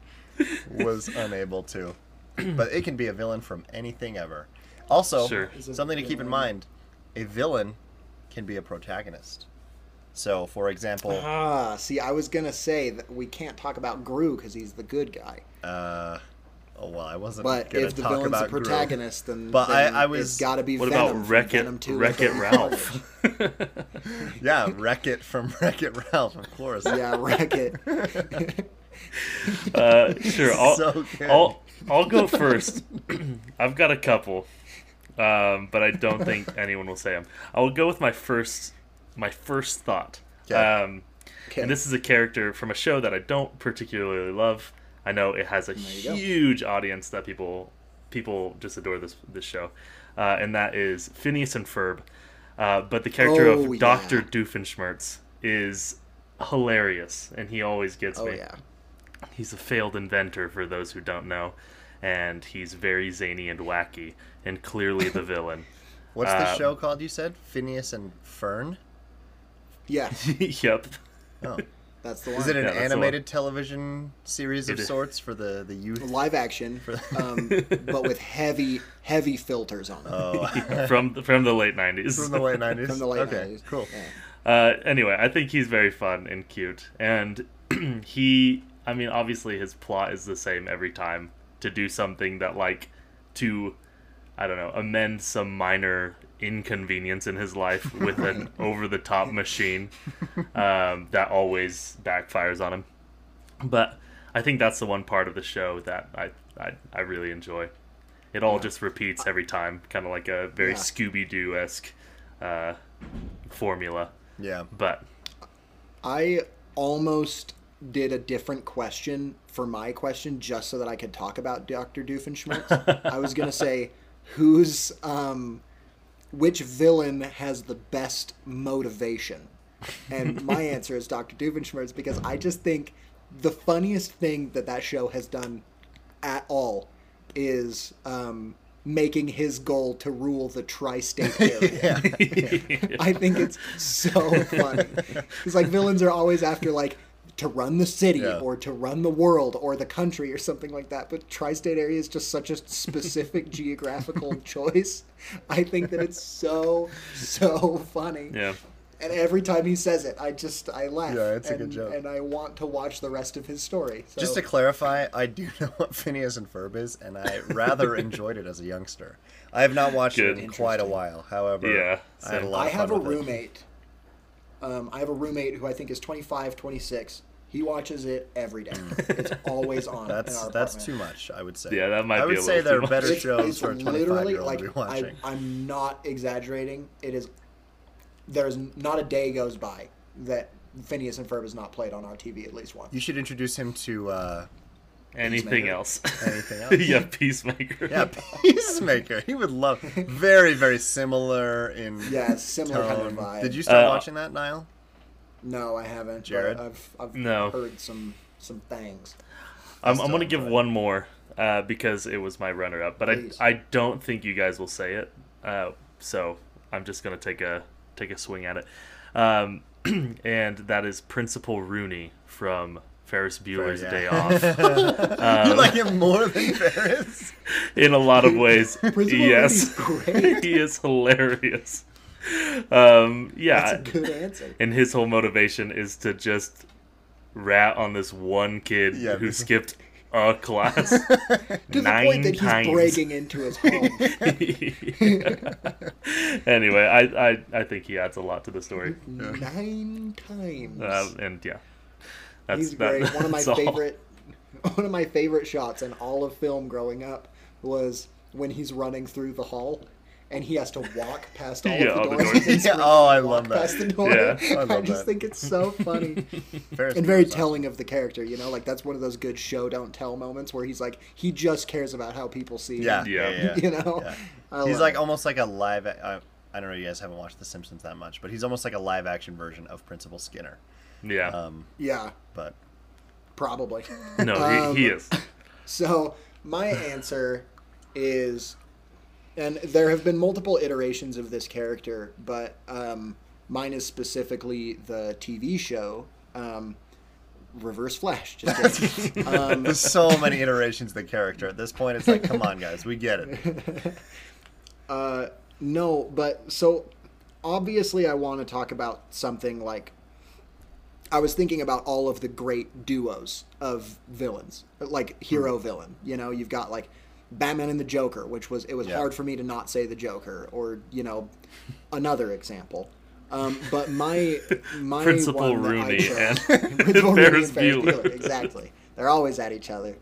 was unable to. But it can be a villain from anything ever. Also, Sure. Something to keep in mind a villain can be a protagonist. So, for example, Ah, see, I was gonna say that we can't talk about Gru because he's the good guy. uh, oh, well, I wasn't But going if to the talk villain's about the Groot. protagonist, then, But I- then I was- got to be What Venom about from Wreck Venom It, 2 Wreck It Ralph? Yeah, Wreck It from Wreck It Ralph, of course. yeah, Wreck It. Uh, sure, I'll, So. I'll, I'll go first. I've got a couple, um, but I don't think anyone will say them. I will go with my first, my first thought. Okay. Um, Okay. and this is a character from a show that I don't particularly love. I know it has a you go. huge audience that people people just adore this this show, uh, and that is Phineas and Ferb. Uh, but the character Oh, of yeah. Doctor Doofenshmirtz is hilarious, and he always gets oh me. yeah. He's a failed inventor, for those who don't know, and he's very zany and wacky, and clearly the villain. What's the Uh, show called? You said Phineas and Fern. Yeah, yep. Oh, that's the one. is it an Yeah, animated television series of It is. sorts for the the youth? live action, um, but with heavy, heavy filters on it Oh, from from the late nineties. from the late nineties. from the late nineties. okay, 90s. cool. Yeah. Uh, anyway, I think he's very fun and cute, and he. I mean, obviously, his plot is the same every time to do something that, like, to, I don't know, amend some minor inconvenience in his life with an over-the-top machine um, that always backfires on him. But I think that's the one part of the show that I I, I really enjoy. It all just repeats every time, kind of like a very Yeah. Scooby Doo esque uh, formula. Yeah. But I almost did a different question for my question just so that I could talk about Dr. Doofenshmirtz. I was going to say, who's, um, which villain has the best motivation? And my answer is Dr. Doofenshmirtz because I just think the funniest thing that that show has done at all is um, making his goal to rule the tri-state area. I think it's so funny. It's like villains are always after like to run the city Yeah. or to run the world or the country or something like that. But tri-state area is just such a specific geographical choice. I think that it's so so funny. yeah, And every time he says it, I just I laugh. Yeah, it's a good joke. And I want to watch the rest of his story. So. Just to clarify, I do know what Phineas and Ferb is, and I rather enjoyed it as a youngster. I have not watched Good. it in quite a while. However, Yeah, I had a same. lot I have a with it. Roommate. Um, I have a roommate who I think is 25, 26. He watches it every day. It's always on. in That's our that's too much. I would say. Yeah, that might I be would say there are better much. Shows it's for a literally twenty-five-year-old like to be I, watching. I'm not exaggerating. It is there's not a day goes by that Phineas and Ferb is not played on our TV at least once. You should introduce him to uh, Anything else? anything else. yeah, Peacemaker. Yeah, Peacemaker. He would love. Very, very similar in Yeah, similar kind of tone. vibe. Did you start Uh, watching that, Niall? No, I haven't. but Jared? I've I've No. heard some some things. I'm, I I'm gonna give enjoy one more uh, because it was my runner-up, but I, I don't think you guys will say it. Uh, so I'm just gonna take a take a swing at it, um, and that is Principal Rooney from Ferris Bueller's yeah. Day Off. Um, you like him more than Ferris? In a lot of ways, yes, great. he is hilarious. Um, yeah, That's a good answer. and his whole motivation is to just rat on this one kid Yeah, who skipped a class To the nine point that times. he's breaking into his home. anyway, I, I I think he adds a lot to the story, Nine times. um, and yeah, that's He's that- great. One of my that's all. favorite, one of my favorite shots in all of film growing up was when he's running through the hall. And he has to walk past all Yeah, of all the the doors. doors. Yeah, oh, I love that. Past the door. Yeah, I I, just that. think it's so funny and very Bueller's telling of the character. You know, like that's one of those good show don't tell moments where he's like he just cares about how people see him. Yeah, Yeah. yeah, yeah. You know, Yeah. He's like it. almost like a live. Uh, I don't know. You guys haven't watched The Simpsons that much, but he's almost like a live action version of Principal Skinner. Yeah, Um, yeah, but probably. no, um, he, he is. So my answer is, and there have been multiple iterations of this character, but um, mine is specifically the TV show um, Reverse Flash. Just kidding. um, there's so many iterations of the character. At this point, it's like, come on, guys, we get it. uh, no, but so obviously I want to talk about something like. I was thinking about all of the great duos of villains, like hero villain. You know, you've got like Batman and the Joker, which was it was Yeah. hard for me to not say the Joker, or you know, another example. Um, but my my Principal one that I Rooney chose- and Principal Rooney Ferris and Bueller. exactly. They're always at each other.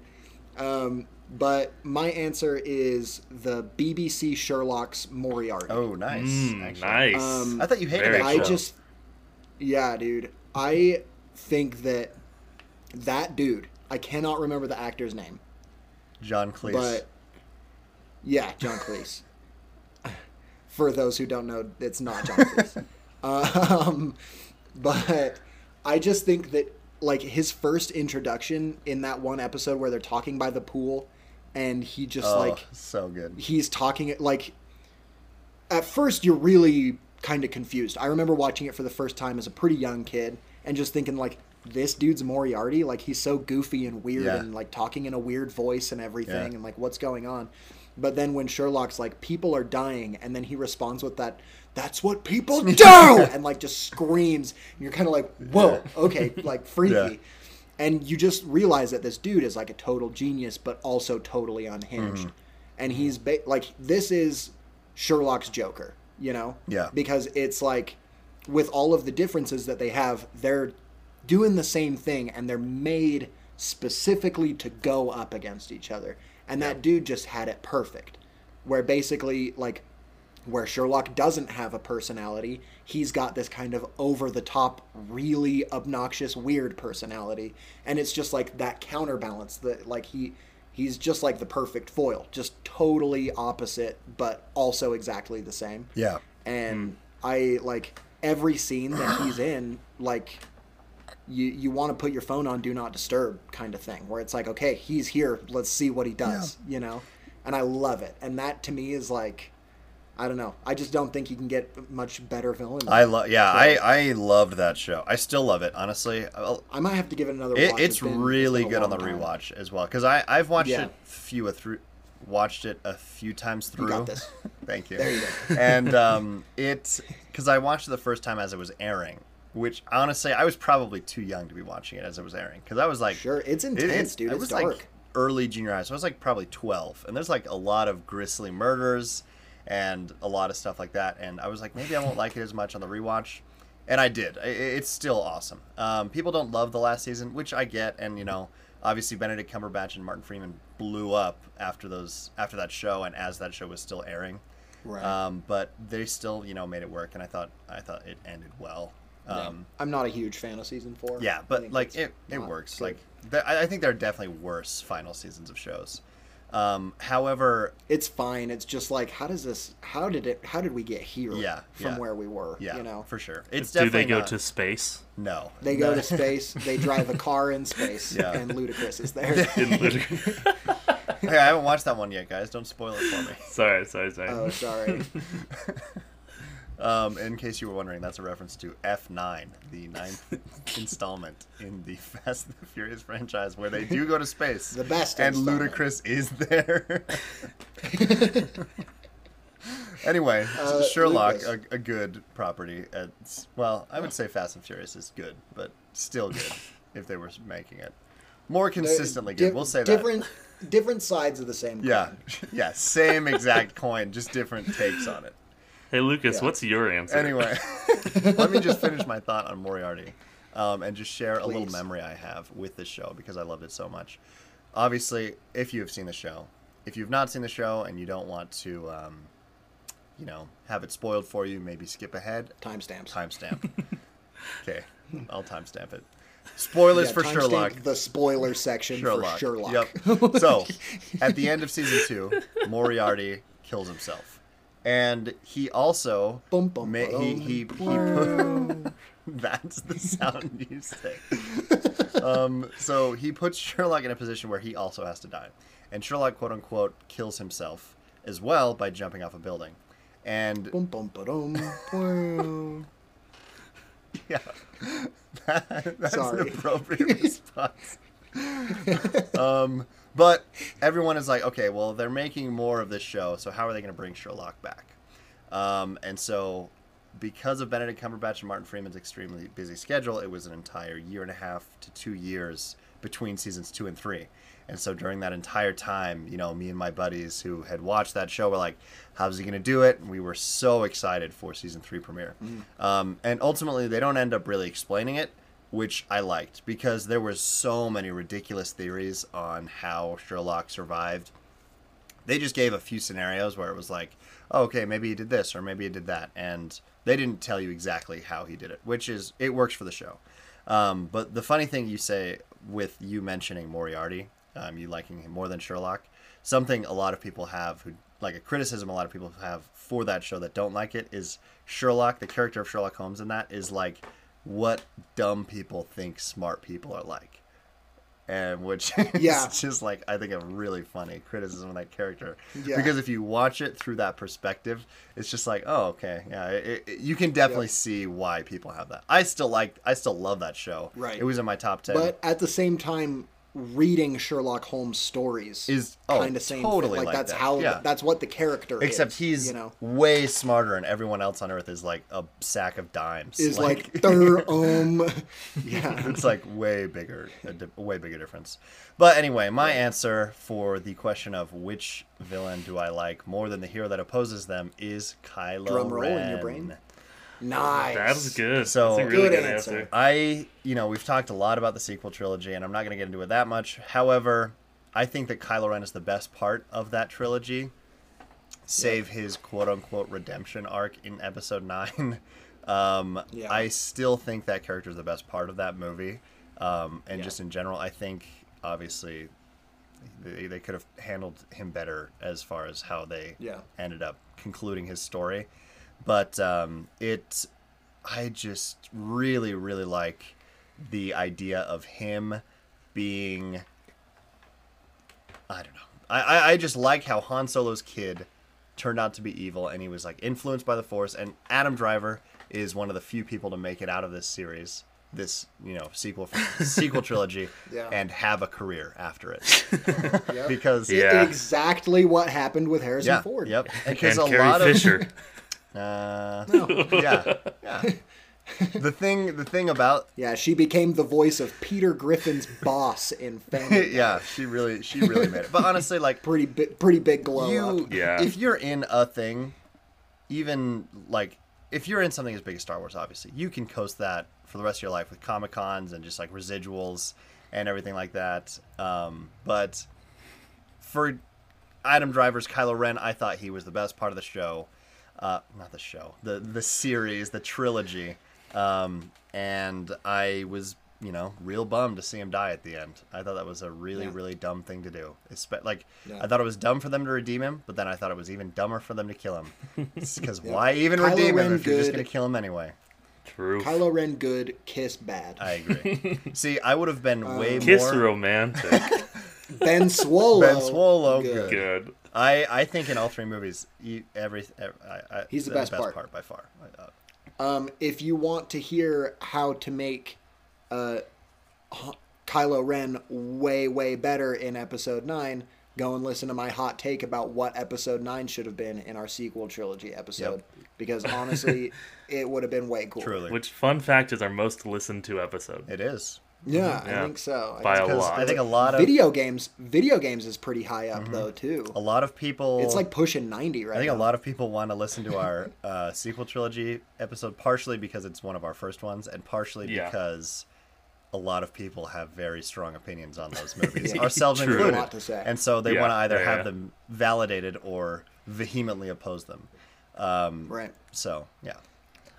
Um, but my answer is the BBC Sherlock's Moriarty. Oh, nice. Mm, nice. Um, I thought you hated Very that I just, yeah, dude. I think that that dude. I cannot remember the actor's name, John Cleese. but yeah, John Cleese. For those who don't know, it's not John Cleese. um, but I just think that like his first introduction in that one episode where they're talking by the pool, and he just oh, like so good. he's talking like at first you're really kind of confused. I remember watching it for the first time as a pretty young kid and just thinking like this dude's moriarty? Like he's so goofy and weird Yeah. and like talking in a weird voice and everything Yeah. and like what's going on? But then when sherlock's like people are dying and then he responds with that that's what people do! and like just screams. And you're kind of like whoa okay like freaky. Yeah. and you just realize that this dude is like a total genius but also totally unhinged. Mm-hmm. and he's ba- like this is sherlock's joker you know? Yeah. because it's like with all of the differences that they have they're doing the same thing and they're made specifically to go up against each other. And that dude just had it perfect. Where basically like where Sherlock doesn't have a personality, he's got this kind of over the top, really obnoxious, weird personality, and it's just like that counterbalance that like he he's just like the perfect foil, just totally opposite, but also exactly the same. Yeah. And I like every scene that he's in, like you you want to put your phone on do not disturb kind of thing, where it's like, okay, he's here, let's see what he does, yeah. you know. And I love it, and that to me is like. I don't know. I just don't think you can get much better villain. I love. Yeah, I I loved that show. I still love it. Honestly, I'll- I might have to give it another it, watch. it's been- really good on the time. rewatch as well because I I've watched Yeah. it few a through watched it a few times through. got this. Thank you. There you go. and um, it because I watched it the first time as it was airing, which honestly I was probably too young to be watching it as it was airing because I was like, Sure, it's intense, it, dude. It was dark. like early junior high, so I was like probably twelve, and there's like a lot of grisly murders and a lot of stuff like that, and I was like, maybe I won't like it as much on the rewatch. And I did. I- I- It's still awesome. Um, people don't love the last season, which I get, and you know, obviously Benedict Cumberbatch and Martin Freeman blew up after those after that show, and as that show was still airing. Right. Um, but they still, you know, made it work, and I thought I thought it ended well. Yeah. Um, I'm not a huge fan of season four. yeah, but like it, it works. good. Like th- I I think there are definitely worse final seasons of shows. Um, however, it's fine. It's just like, how does this? How did it? How did we get here? Yeah, from yeah. where we were. yeah, you know, for sure, it's Do definitely they go not- to space? no? they go No. to space. They drive a car in space, Yeah. and Ludacris is there. In Ludic- hey, I haven't watched that one yet, guys. Don't spoil it for me. sorry, sorry, sorry. oh, sorry. Um, in case you were wondering, that's a reference to F9, the ninth installment in the Fast and the Furious franchise, where they do go to space. The best And installment. Ludacris is there. anyway, Uh, Sherlock, a, a good property. It's, well, I would say Fast and Furious is good, but still good if they were making it. More consistently good. Di- we'll say that. different, different sides of the same. Yeah, coin. yeah, same exact coin, just different takes on it. Hey, Lucas, yeah. what's your answer? Anyway, let me just finish my thought on Moriarty um, and just share a little memory I have with this show because I loved it so much. Obviously, if you have seen the show, if you've not seen the show and you don't want to, um, you know, have it spoiled for you, maybe skip ahead. Timestamps. Timestamp. okay, I'll timestamp it. Spoilers Yeah, for timestamp Sherlock. The spoiler section Sherlock. for Sherlock. Yep. So, at the end of season two, Moriarty kills himself, and he also Bum, bum, ma- he he he put, that's the sound you say. Um, so he puts Sherlock in a position where he also has to die, and Sherlock quote unquote kills himself as well by jumping off a building, and Bum, bum, ba-dum, boom. yeah, that, that's Sorry. an appropriate response. um, but everyone is like, okay, well, they're making more of this show, so how are they going to bring Sherlock back? Um, and so, because of Benedict Cumberbatch and Martin Freeman's extremely busy schedule, it was an entire year and a half to two years between seasons two and three. And so during that entire time, you know, me and my buddies who had watched that show were like, how's he going to do it? And we were so excited for season three premiere. Um, and ultimately, they don't end up really explaining it, which I liked because there were so many ridiculous theories on how Sherlock survived they just gave a few scenarios where it was like, oh, okay, maybe he did this or maybe he did that, and they didn't tell you exactly how he did it, which is it works for the show. Um, but the funny thing you say with you mentioning Moriarty, um, you liking him more than Sherlock, something a lot of people have who like a criticism a lot of people have for that show that don't like it is Sherlock, the character of Sherlock Holmes in that is like what dumb people think smart people are like and which is Yeah. just like I think a really funny criticism of that character. Yeah. Because if you watch it through that perspective, it's just like, oh, okay, yeah, it, it- you can definitely Yep. see why people have that. I still like, I still love that show. Right. It was in my top ten. But at the same time, reading Sherlock Holmes stories Is- oh, kind of same. totally thing. Like, like that's that. how Yeah. that's what the character Except is. he's you know way smarter, and everyone else on Earth is like a sack of dimes. is like, thir um yeah it's like way bigger, a, di- way bigger difference. But anyway, my answer for the question of which villain do I like more than the hero that opposes them is Kylo Drum roll in your Ren. brain. Nice. That was good. So- That's a really Good good, answer. answer. I, you know, we've talked a lot about the sequel trilogy, and I'm not going to get into it that much. However, I think that Kylo Ren is the best part of that trilogy, save his quote unquote redemption arc in Episode Nine. Um, Yeah. I still think that character is the best part of that movie, um, and Yeah. just in general, I think obviously they, they could have handled him better as far as how they Yeah. ended up concluding his story. But um, it, I just really, really like the idea of him being. I don't know. I, I, I just like how Han Solo's kid turned out to be evil and he was like influenced by the Force. And Adam Driver is one of the few people to make it out of this series, this you know sequel sequel trilogy, Yeah. and have a career after it. Yep. because Yeah. exactly what happened with Harrison yeah, Ford. yep. And Because a Carrie lot of Fisher. uh, yeah, yeah. The thing, the thing about Yeah, she became the voice of Peter Griffin's boss in Family. Yeah, she really, she really made it. But honestly, like Pretty big, pretty big glow you, up. Yeah. if you're in a thing, even like if you're in something as big as Star Wars, obviously you can coast that for the rest of your life with Comic Cons and just like residuals and everything like that. Um, but for Adam Driver's Kylo Ren, I thought he was the best part of the show. Uh, not the show, the the series, the trilogy. Um, and I was, you know, real bummed to see him die at the end. I thought that was a really, Yeah. really dumb thing to do. Espe- like, Yeah. I thought it was dumb for them to redeem him, but then I thought it was even dumber for them to kill him. Because why even Kylo redeem him Ren if you're just going to kill him anyway? True. Kylo Ren good, Kiss bad. I agree. see, I would have been way Kiss more. romantic. Ben Solo. Ben Solo, good. Good. I, I think in all three movies, you, every, ev I, I, He's the best part. by far. Uh, Um, if you want to hear how to make uh, Kylo Ren way, way better in Episode 9, go and listen to my hot take about what Episode 9 should have been in our sequel trilogy episode. Because honestly, it would have been way cool. truly, Which fun fact is our most listened to episode it is. Yeah, Yeah. I think so. I by a think- lot. I think a lot of video games, video games is pretty high up though too. a lot of people. It's like pushing 90 right I think now. a lot of people want to listen to our uh, sequel trilogy episode, partially because it's one of our first ones, and partially Yeah. because a lot of people have very strong opinions on those movies, Yeah. ourselves True. included. To say. And so they Yeah, want to either yeah, have yeah. them validated or vehemently oppose them. Um, Right. So yeah,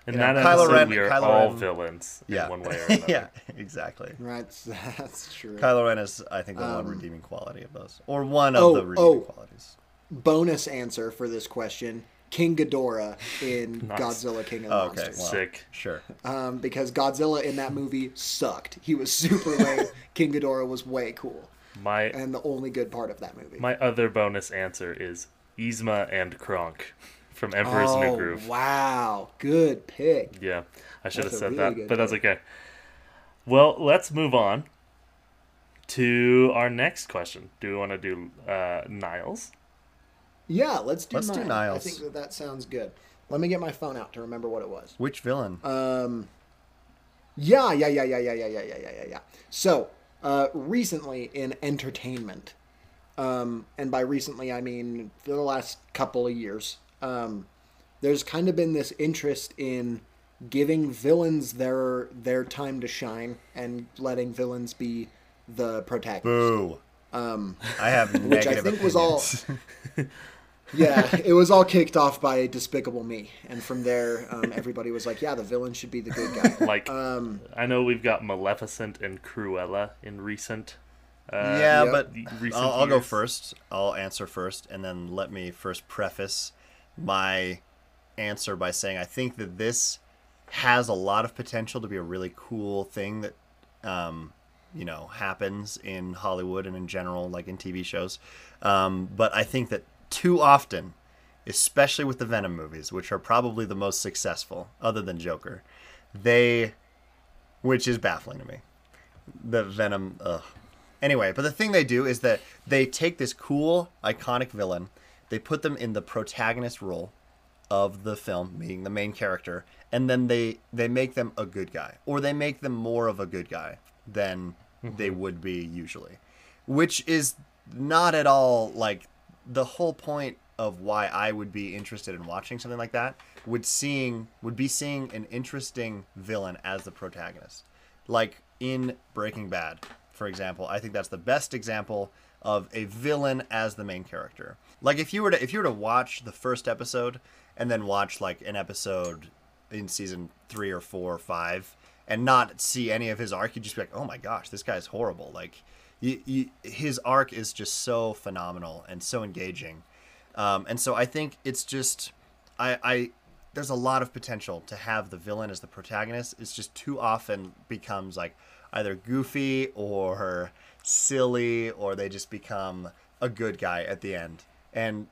In You know, that Kylo episode, Ren- we are Kylo all Ren- villains yeah, in one way or another. yeah, exactly. Right, that's true. Kylo Ren is, I think, the one Um, redeeming quality of those, or one of oh, the redeeming oh. qualities. Bonus answer for this question: King Ghidorah in Nice. Godzilla King of the Oh, okay, Monsters. well, Sick. Sure. um, because Godzilla in that movie sucked. He was super lame. King Ghidorah was way cool, My and the only good part of that movie. my other bonus answer is Yzma and Kronk from Emperor's oh New Groove. wow, good pick. Yeah, I should have That's a said really that, good but that's pick. okay. Well, let's move on to our next question. Do we want to do uh, Niall's? Yeah, let's do Let's do Niall's. Niall's. I think that that sounds good. Let me get my phone out to remember what it was. Which villain? Um, yeah, yeah, yeah, yeah, yeah, yeah, yeah, yeah, yeah, yeah, yeah. So, uh, recently in entertainment, um, and by recently I mean for the last couple of years, um, there's kind of been this interest in giving villains their their time to shine and letting villains be the protagonist. Boo. Um, I have Which I negative think was all- yeah, it was all kicked off by Despicable Me, and from there, um, everybody was like, "Yeah, the villain should be the good guy." Like, Um, I know we've got Maleficent and Cruella in recent. Uh, yeah, Yep. but recent I'll, I'll go first. I'll answer first, and then let me first preface my answer by saying I think that this has a lot of potential to be a really cool thing that, um, you know, happens in Hollywood and in general, like in TV shows. Um, but I think that too often, especially with the Venom movies, which are probably the most successful, other than Joker, they, which is baffling to me the Venom. Ugh. Anyway, but the thing they do is that they take this cool, iconic villain, they put them in the protagonist role of the film, being the main character, and then they they make them a good guy, or they make them more of a good guy than mm-hmm. they would be usually, which is not at all like the whole point of why I would be interested in watching something like that would seeing would be seeing an interesting villain as the protagonist. Like in Breaking Bad, for example, I think that's the best example of a villain as the main character. Like if you were to if you were to watch the first episode and then watch like an episode in season 3 or 4 or 5 and not see any of his arc, you'd just be like, "Oh my gosh, this guy's horrible." Like his arc is just so phenomenal and so engaging. Um, and so I think it's just, I, I, there's a lot of potential to have the villain as the protagonist. It's just too often becomes like either goofy or silly, or they just become a good guy at the end. And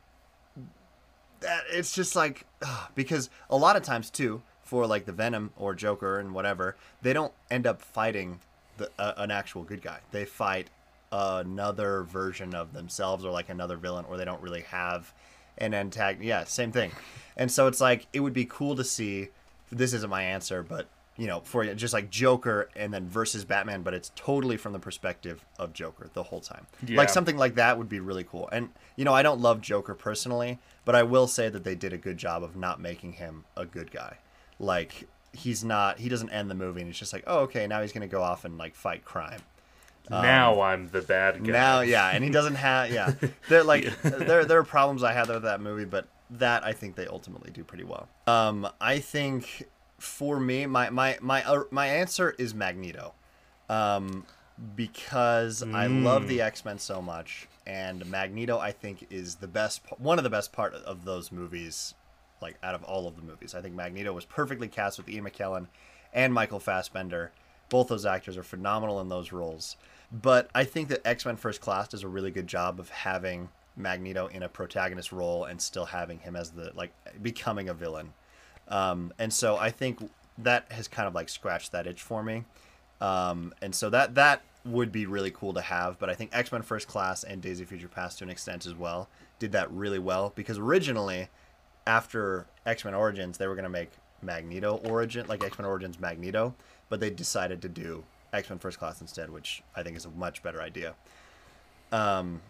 that it's just like ugh, because a lot of times too for like the Venom or Joker and whatever, they don't end up fighting the, uh, an actual good guy. They fight another version of themselves or like another villain, or they don't really have an antagonist. Yeah, same thing. And so it's like it would be cool to see. This isn't my answer, but you know, for just like Joker and then versus Batman, but it's totally from the perspective of Joker the whole time. Yeah. Like something like that would be really cool. And you know, I don't love Joker personally, but I will say that they did a good job of not making him a good guy. Like he's not he doesn't end the movie and it's just like, "Oh, okay, now he's going to go off and like fight crime." now I'm the bad guy. Now, yeah, and he doesn't have yeah. There like there there are problems I had with that movie, but that I think they ultimately do pretty well. Um, I think for me, my my my uh, my answer is Magneto, um, because I love the X Men so much, and Magneto I think is the best one of the best part of those movies, like out of all of the movies. I think Magneto was perfectly cast with Ian McKellen and Michael Fassbender. Both those actors are phenomenal in those roles. But I think that X Men First Class does a really good job of having Magneto in a protagonist role and still having him as the like becoming a villain. Um, and so I think that has kind of like scratched that itch for me. Um, and so that that would be really cool to have. But I think X Men First Class and Days of Future Past to an extent as well did that really well because originally, after X Men Origins, they were gonna make Magneto Origin like X Men Origins Magneto, but they decided to do X Men First Class instead, which I think is a much better idea. Um,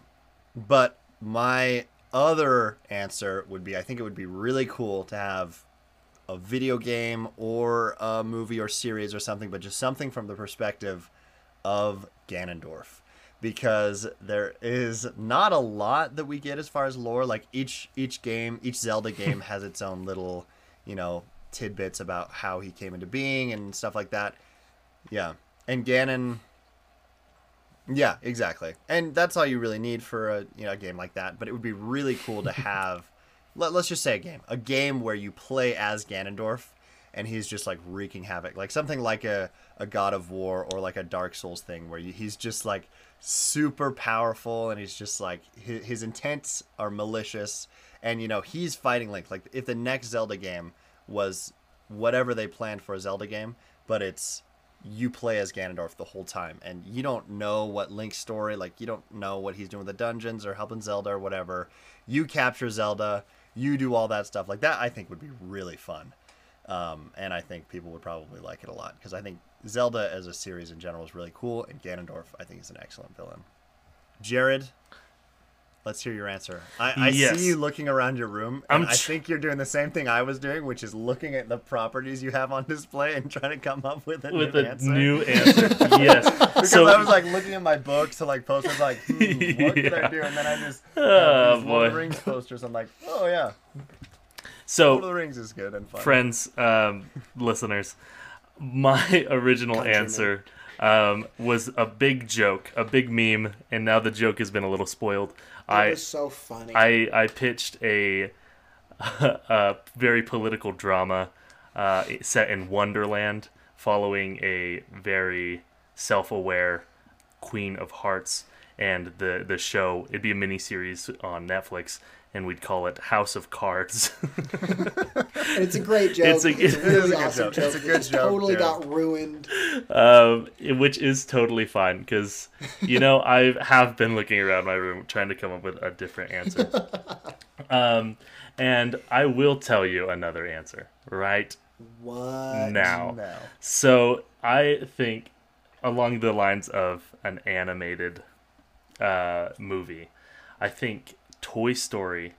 but my other answer would be I think it would be really cool to have a video game or a movie or series or something, but just something from the perspective of Ganondorf. Because there is not a lot that we get as far as lore. Like each each game, each Zelda game has its own little, you know, tidbits about how he came into being and stuff like that. Yeah. And Ganon yeah, exactly. And that's all you really need for a you know a game like that. But it would be really cool to have. Let, let's just say a game, a game where you play as Ganondorf, and he's just like wreaking havoc, like something like a a God of War or like a Dark Souls thing, where you, he's just like super powerful, and he's just like his, his intents are malicious, and you know he's fighting Link. Like if the next Zelda game was whatever they planned for a Zelda game, but it's you play as Ganondorf the whole time, and you don't know what Link's story, like you don't know what he's doing with the dungeons or helping Zelda or whatever. You capture Zelda, you do all that stuff like that. I think would be really fun, um, and I think people would probably like it a lot because I think Zelda as a series in general is really cool, and Ganondorf I think is an excellent villain. Jared, let's hear your answer. I, I Yes. see you looking around your room, and I'm I think you're doing the same thing I was doing, which is looking at the properties you have on display and trying to come up with a with new a answer. new answer. yes. because so I was like looking at my books to like posters, like hmm, what could I do? And then I just Oh, have these Lord of the boy. Rings posters. I'm like, oh yeah, Lord of so the Rings is good and fun. friends, um, listeners, my original Countrymen. answer um, was a big joke, a big meme, and now the joke has been a little spoiled. I was so funny. I I pitched a, a very political drama uh, set in Wonderland, following a very self-aware Queen of Hearts, and the the show. It'd be a mini series on Netflix, and we'd call it House of Cards. And it's a great joke. It's It's a- a, it is a really good awesome joke. joke. It's a good joke, Totally Jared. got ruined. um, which is totally fine because you know I have been looking around my room trying to come up with a different answer. um, and I will tell you another answer right What? now. No. So I think along the lines of an animated uh, movie, I think Toy Story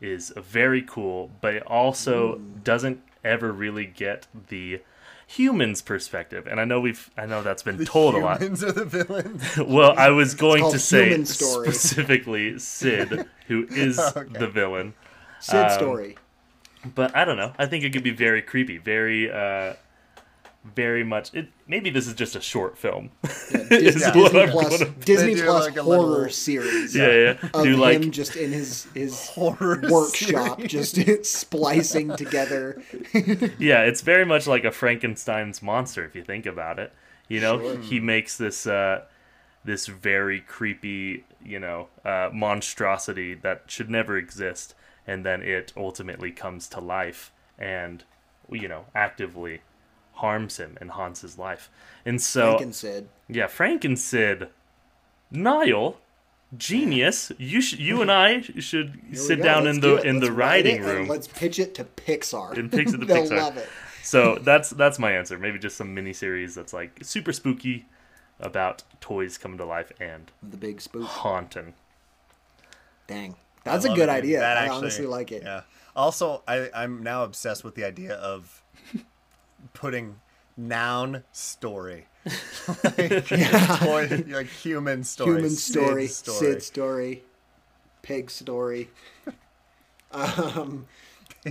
is very cool, but it also doesn't ever really get the humans perspective. And I know we've I know that's been told a lot. Humans are the villains. Well, I was going to say specifically Sid, who is Okay. the villain. Sid Um, story. But I don't know. I think it could be very creepy, very uh very much it maybe this is just a short film. Dis- is Disney what I'm Plus, Disney do Plus like horror little- series yeah, yeah. of Do him like just in his his Horror workshop, series. just splicing together. yeah, it's very much like a Frankenstein's monster if you think about it. You know, Sure. he makes this uh this very creepy, you know, uh monstrosity that should never exist and then it ultimately comes to life and you know, actively harms him and haunts his life. And so Franken Sid. Yeah, Frank and Sid, Niall, genius. You sh- you and I should Here sit down Let's in the it. in the Let's write writing room. Let's pitch it to Pixar. And pitch it to They'll Pixar. love it. So that's that's my answer. Maybe just some miniseries that's like super spooky about toys coming to life and The big spook. haunting. Dang, that's a good it, idea. That I actually- honestly like it. Yeah. Also, I I'm now obsessed with the idea of putting Noun story. like, toy, like human story. Human story, Sid story. Sid story, pig story. um,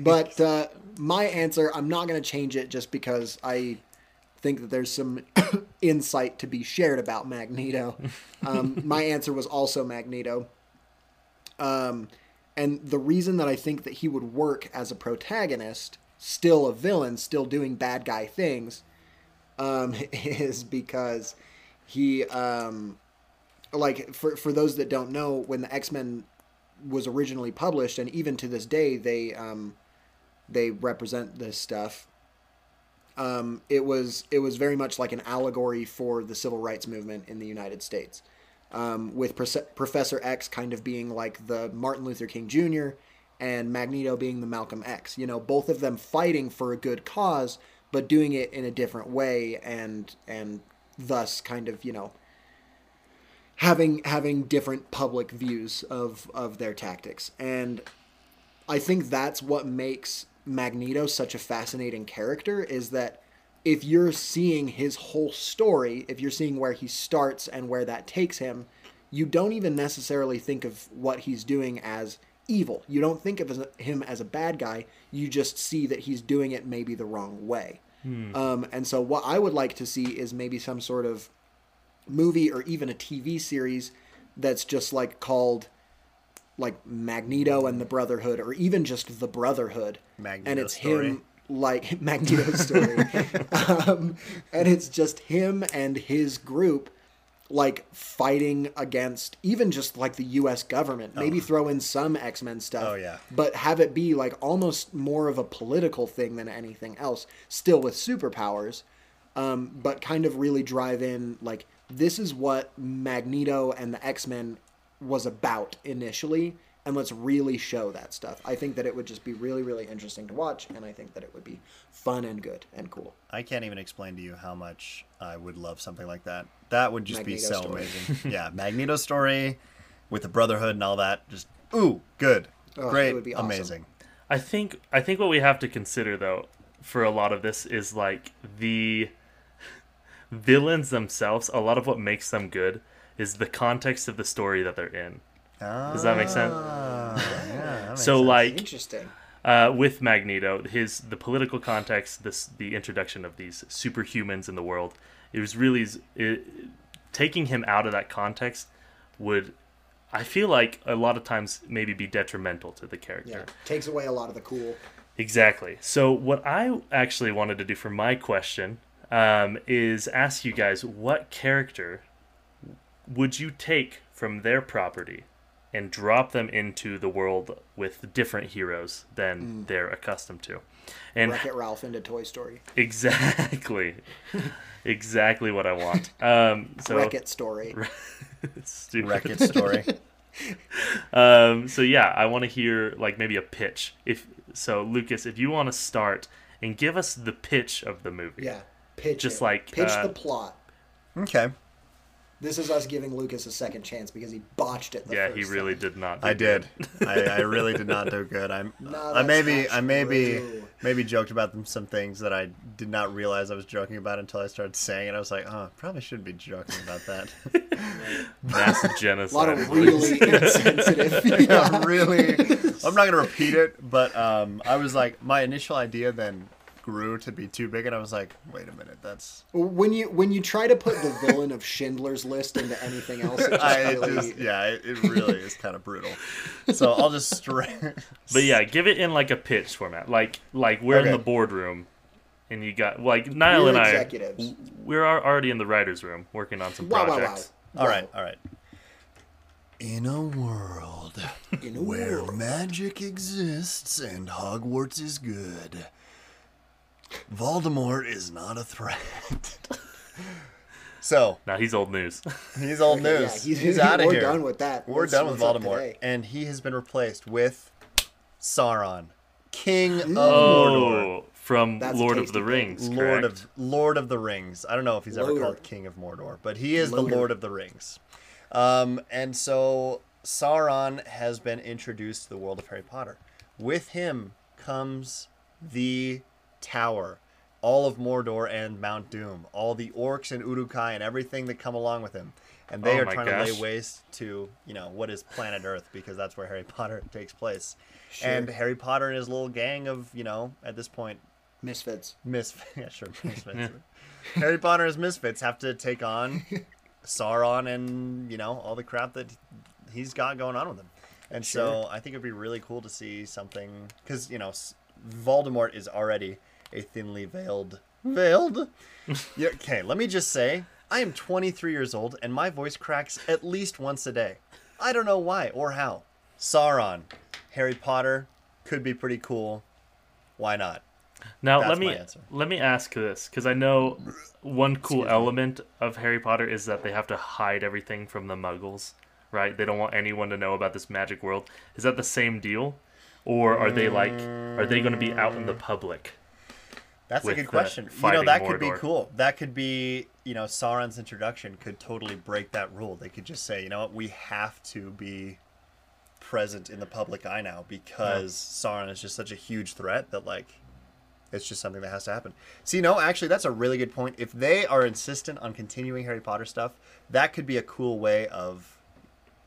but uh, my answer, I'm not going to change it just because I think that there's some insight to be shared about Magneto. Um, my answer was also Magneto. Um, and the reason that I think that he would work as a protagonist, still a villain, still doing bad guy things, um, is because he, um, like, for, for those that don't know, when the X Men was originally published, and even to this day, they, um, they represent this stuff. Um, it was it was very much like an allegory for the civil rights movement in the United States um, with Pro- Professor X kind of being like the Martin Luther King Jr. and Magneto being the Malcolm X. You know, both of them fighting for a good cause, but doing it in a different way, and and thus kind of you know having having different public views of of their tactics. And I think that's what makes Magneto such a fascinating character is that if you're seeing his whole story, if you're seeing where he starts and where that takes him, you don't even necessarily think of what he's doing as evil. You don't think of him as a bad guy. You just see that he's doing it maybe the wrong way. Um, and so, what I would like to see is maybe some sort of movie or even a TV series that's just like called like Magneto and the Brotherhood, or even just the Brotherhood, Magneto and it's story. him like Magneto's story, um, and it's just him and his group like fighting against even just like the U.S. government. Maybe throw in some X Men stuff. Oh, yeah. but have it be like almost more of a political thing than anything else. Still with superpowers, um, but kind of really drive in like this is what Magneto and the X Men was about initially, and let's really show that stuff. I think that it would just be really, really interesting to watch, and I think that it would be fun and good and cool. I can't even explain to you how much I would love something like that. That would just be so story. amazing. yeah, Magneto story with the Brotherhood and all that. Just ooh, good, Oh, it great, would be awesome. amazing. I think I think what we have to consider though for a lot of this is like the villains themselves. A lot of what makes them good is the context of the story that they're in. Does that make sense? Ah, yeah, that makes So sense. like Interesting. uh, with Magneto, his the political context, this the introduction of these superhumans in the world. It was really it, taking him out of that context would, I feel like a lot of times maybe be detrimental to the character. Yeah, takes away a lot of the cool. Exactly. So what I actually wanted to do for my question um, is ask you guys what character would you take from their property and drop them into the world with different heroes than they're accustomed to, and Wreck It Ralph into Toy Story. exactly, exactly what I want. Um, so Wreck It Story. stupid. Wreck It story. Um, so yeah, I want to hear like maybe a pitch. If so, Lucas, if you want to start and give us the pitch of the movie. Yeah, pitch Just it. like, pitch uh, the plot. okay, This is us giving Lucas a second chance because he botched it. The Yeah, first he really time. did not. do I good. did. I, I really did not do good. I'm. No, I that's maybe. I maybe. true. Maybe joked about them some things that I did not realize I was joking about until I started saying it. I was like, oh, probably shouldn't be joking about that. Mass genocide. A lot of really insensitive. yeah, yeah. really. I'm not gonna repeat it, but um, I was like, my initial idea then grew to be too big, and I was like, wait a minute, that's. When you when you try to put the villain of Schindler's List into anything else, it just I really just, yeah, it, it really is kind of brutal. So I'll just straight. But yeah, give it in like a pitch format. Like like we're in the boardroom, and you got like Niall We're and I. executives. We're already in the writers' room working on some Wow, wow, wow. projects. All right, all right. In a world In a where world. magic exists and Hogwarts is good, Voldemort is not a threat. so Now he's old news. he's old news. yeah, he's, out of here. we're done with that. We're What's- done with what's Voldemort, and he has been replaced with Sauron, King of Mordor. oh, from That's Lord of the Rings. Lord correct? of Lord of the Rings. I don't know if he's ever called King of Mordor, but he is Loder. the Lord of the Rings. Um, and so Sauron has been introduced to the world of Harry Potter. With him comes the Tower, all of Mordor and Mount Doom, all the orcs and Uruk-hai and everything that come along with him. And they Oh are my trying to lay waste to, you know, what is planet Earth because that's where Harry Potter takes place. And Harry Potter and his little gang of, you know, at this point, Misfits. misfits. Yeah, sure, misfits. Harry Potter and his misfits have to take on Sauron and you know all the crap that he's got going on with him. And so I think it'd be really cool to see something because you know S- Voldemort is already a thinly veiled veiled. yeah, okay, let me just say I am 23 years old and my voice cracks at least once a day. I don't know why or how. Sauron, Harry Potter could be pretty cool. Why not? Now That's let me let me ask this because I know one cool Excuse me. element of Harry Potter is that they have to hide everything from the Muggles, right? They don't want anyone to know about this magic world. Is that the same deal, or are they like are they going to be out in the mm. public? That's a good question. You know, that could be cool. That could be, you know, Sauron's introduction could totally break that rule. They could just say, you know what, we have to be present in the public eye now because Sauron is just such a huge threat that, like, it's just something that has to happen. See, no, actually, that's a really good point. If they are insistent on continuing Harry Potter stuff, that could be a cool way of.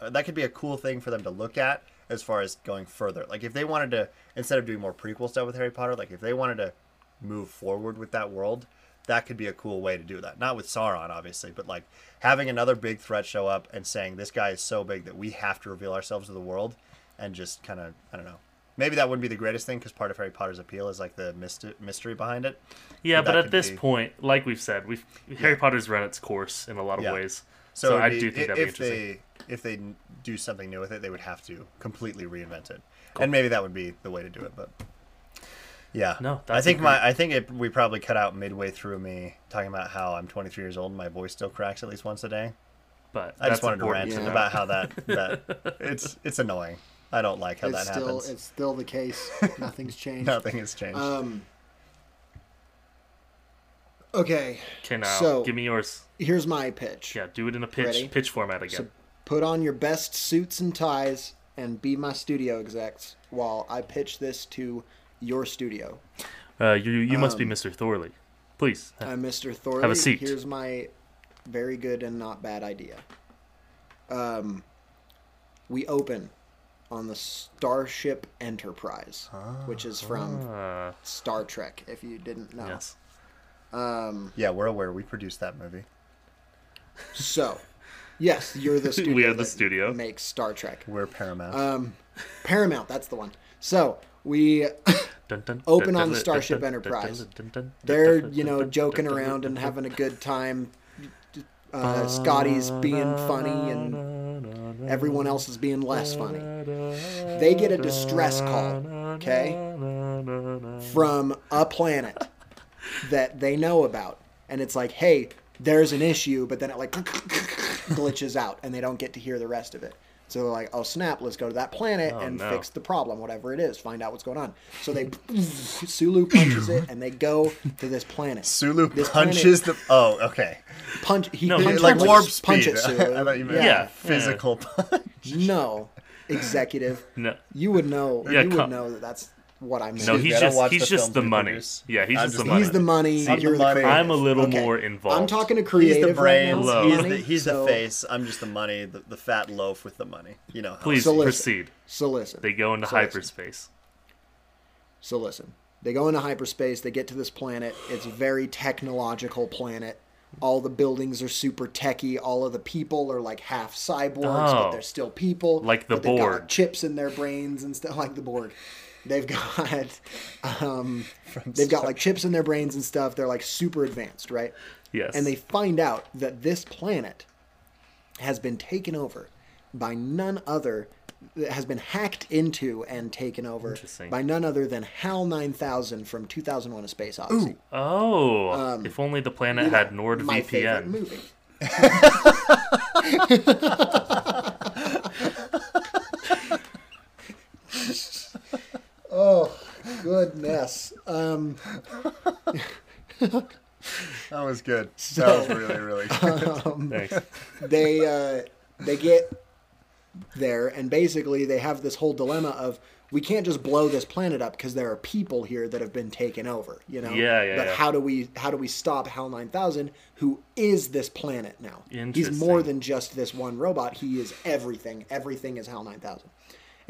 Uh, that could be a cool thing for them to look at as far as going further. Like, if they wanted to, instead of doing more prequel stuff with Harry Potter, like, if they wanted to move forward with that world, that could be a cool way to do that. Not with Sauron, obviously, but like having another big threat show up and saying this guy is so big that we have to reveal ourselves to the world, and just kind of I don't know. Maybe that wouldn't be the greatest thing because part of Harry Potter's appeal is like the myst- mystery behind it. Yeah, But but at this be- point, like we've said, we've Harry Potter's run its course in a lot of Yeah. ways. So, So, I be- do think that'd be if interesting. they if they do something new with it, they would have to completely reinvent it, and maybe that would be the way to do it. But yeah, No, I think my I think it we probably cut out midway through me talking about how I'm 23 years old and my voice still cracks at least once a day. But I just wanted to rant Yeah. about how that that it's it's annoying. I don't like how it's that still happens. it's still the case. Nothing's changed. Nothing has changed. Um. Okay, Okay, now So- give me yours. here's my pitch. Yeah, do it in a pitch Ready? pitch format again. So put on your best suits and ties and be my studio execs while I pitch this to your studio. uh, you you must be um, Mr. Thorley. Please. I'm Mr. Thorley. Have a seat. Here's my very good and not bad idea. Um, we open on the Starship Enterprise, which is from Uh, Star Trek. If you didn't know. yes. Um, yeah, we're aware. We produced that movie. so, yes, you're the studio. We are the that studio. Makes Star Trek. We're Paramount. Um, Paramount. That's the one. So we Dun, dun, Open on the Starship Enterprise. they're you know joking around and having a good time. Uh, Scotty's being funny and everyone else is being less funny. They get a distress call, okay, from a planet that they know about, and it's like, hey, there's an issue, but then it like glitches out, and they don't get to hear the rest of it. So they're like, oh snap, let's go to that planet Oh, and no. fix the problem, whatever it is, find out what's going on. So they Sulu punches it, and they go to this planet. Sulu This punches the. Oh, okay. punch. He No, punches like it. warp punch speed. it, Sulu. I thought you meant Yeah. physical punch. No, executive. No, You would know. Yeah, you would come- know that that's what I meant. no, Excuse me, he's just he's the just the money. produce. Yeah, he's I'm just the money. He's the money. I'm you're the money. creative. I'm a little Okay. more involved. I'm talking to He's creative. the right brains. Hello. he's the, he's so, the face. I'm just the money, the, the fat loaf with the money. You know. Please So listen. proceed. So listen. They go into So listen. hyperspace. So listen. They go into hyperspace. They get to this planet. It's a very technological planet. All the buildings are super techy. All of the people are like half cyborgs, but Oh. they're still people. Like the but they've got, like, chips in their brains and stuff like the Borg. They've got, um, they've got like chips in their brains and stuff. They're like super advanced, right? Yes. and they find out that this planet has been taken over by none other has been hacked into and taken over by none other than HAL 9000 from 2001 A Space Odyssey. Oh, if only the planet had my favorite movie. oh goodness. Um, That was good. That was really, really good. Thanks. they uh, they get there, and basically they have this whole dilemma of we can't just blow this planet up because there are people here that have been taken over. You know. Yeah, yeah, But yeah. how do we how do we stop Hal nine thousand, who is this planet now? He's more than just this one robot. He is everything. Everything is Hal nine thousand.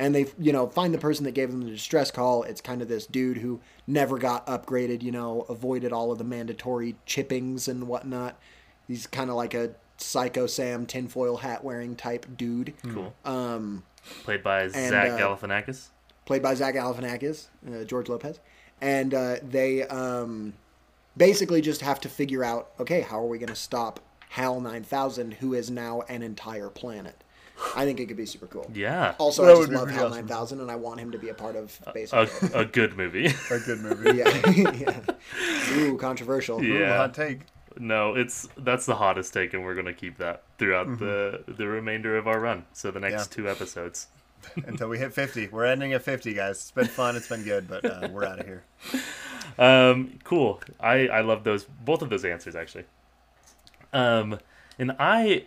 And they, you know, find the person that gave them the distress call. It's kind of this dude who never got upgraded. You know, avoided all of the mandatory chippings and whatnot. He's kind of like a Psycho Sam tinfoil hat wearing type dude. Cool. Um, Played by Zach uh, Galifianakis. played by Zach Galifianakis, uh, George Lopez, and uh, they um, basically just have to figure out, okay, how are we going to stop Hal nine thousand, who is now an entire planet? I think it could be super cool. Yeah. Also, That I just love pretty Hal awesome. nine thousand, and I want him to be a part of basically. a good movie. A good movie. yeah, yeah. Ooh, controversial. Yeah. Ooh, hot take. No, it's that's the hottest take, and we're gonna keep that throughout the the remainder of our run. So the next Yeah. two episodes. Until we hit 50. We're ending at 50, guys. It's been fun. It's been good, but uh, we're out of here. Um, cool. I I love those both of those answers actually. Um, and I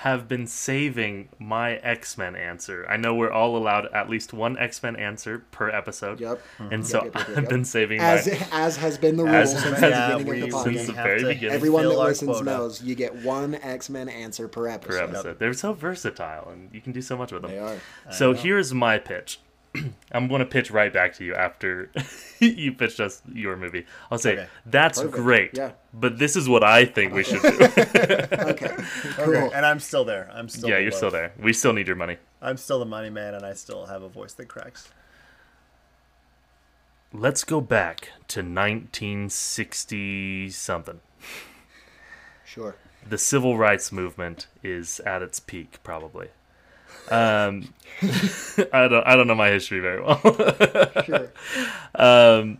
have been saving my X Men answer. I know we're all allowed at least one X Men answer per episode. Yep. And so Yep, yep, yep, I've been saving As my as has been the rule As- since Yeah, the beginning of the since podcast. the very beginning. Everyone that listens quota. knows you get one X Men answer per episode. per episode. They're so versatile, and you can do so much with them. They are. So here's my pitch. I'm going to pitch right back to you after you pitched us your movie. I'll say Okay. that's Perfect. great, Yeah. but this is what I think we should do. Okay. Cool. Okay, and I'm still there. I'm still yeah, the you're love. still there. We still need your money. I'm still the money man, and I still have a voice that cracks. Let's go back to 1960 something. Sure. The civil rights movement is at its peak, probably. Um, I don't. I don't know my history very well. Sure. um,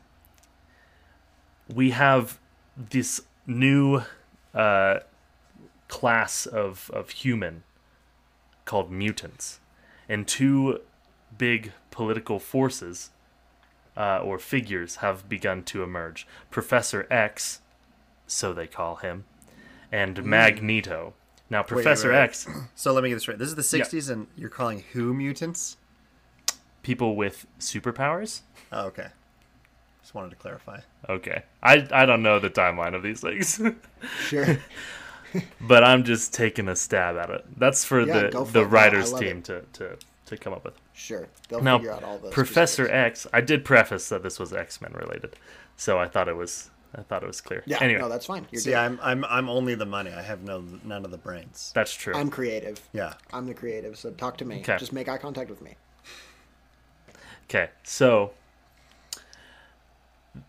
we have this new uh, class of, of human called mutants, and two big political forces uh, or figures have begun to emerge. Professor X, so they call him, and Magneto. Now, Professor wait, wait. X, So let me get this right. This is the Yeah. 60s, and you're calling who mutants? people with superpowers. Oh, okay. Just wanted to clarify. Okay, I I don't know the timeline of these things. Sure. but I'm just taking a stab at it. That's for Yeah, the the it. Writers team it. to, to to come up with. Sure. They'll Now, figure out all those. Professor. X, I did preface that this was X Men related, so I thought it was I thought it was clear. Yeah. anyway, No, that's fine. You're See, good. I'm I'm I'm only the money. I have no none of the brains. that's true. I'm creative. Yeah. I'm the creative. So talk to me. Okay. Just make eye contact with me. Okay, so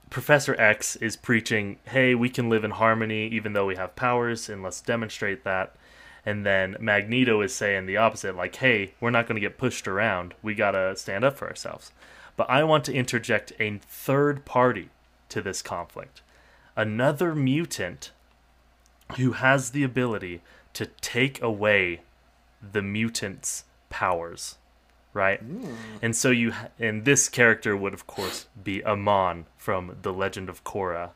Professor X is preaching, hey, we can live in harmony even though we have powers, and let's demonstrate that. And then Magneto is saying the opposite, like, hey, we're not going to get pushed around. We got to stand up for ourselves. But I want to interject a third party to this conflict another mutant who has the ability to take away the mutant's powers right? Hmm. And so you ha- and this character would of course be Amon from the Legend of Korra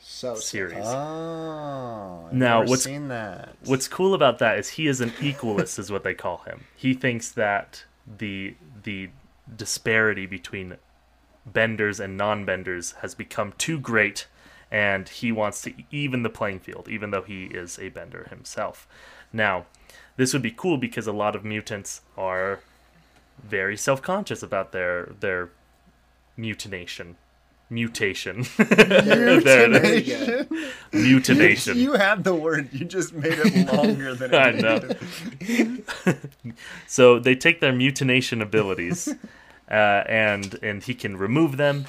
So series. Oh. I've Now, what's- seen that? What's cool about that is he is an equalist is what they call him. He thinks that the the disparity between benders and non-benders has become too great and he wants to even the playing field even though he is a bender himself. Now, this would be cool because a lot of mutants are very self-conscious about their their mutination mutation There it is. Mutination You had the word. You just made it longer than it I know. so they take their mutination abilities, uh, and and he can remove them.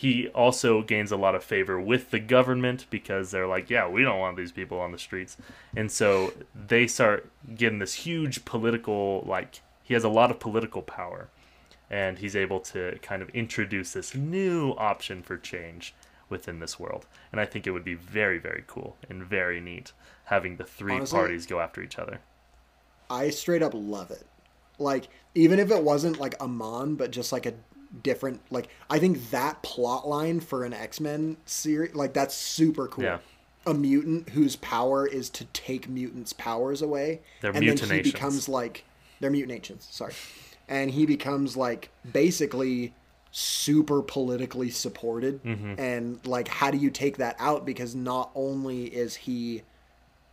He also gains a lot of favor with the government because they're like, yeah, we don't want these people on the streets, and so they start getting this huge political like. He has a lot of political power, and he's able to kind of introduce this new option for change within this world. And I think it would be very, very cool and very neat having the three Honestly, parties go after each other. I straight up love it. Like, even if it wasn't like Amon, but just like a different, like, I think that plot line for an X Men series, like, that's super cool. Yeah. A mutant whose power is to take mutants' powers away. Their and then he becomes like They're mutant ancients. Sorry, and he becomes like basically super politically supported, mm-hmm. and like how do you take that out? Because not only is he,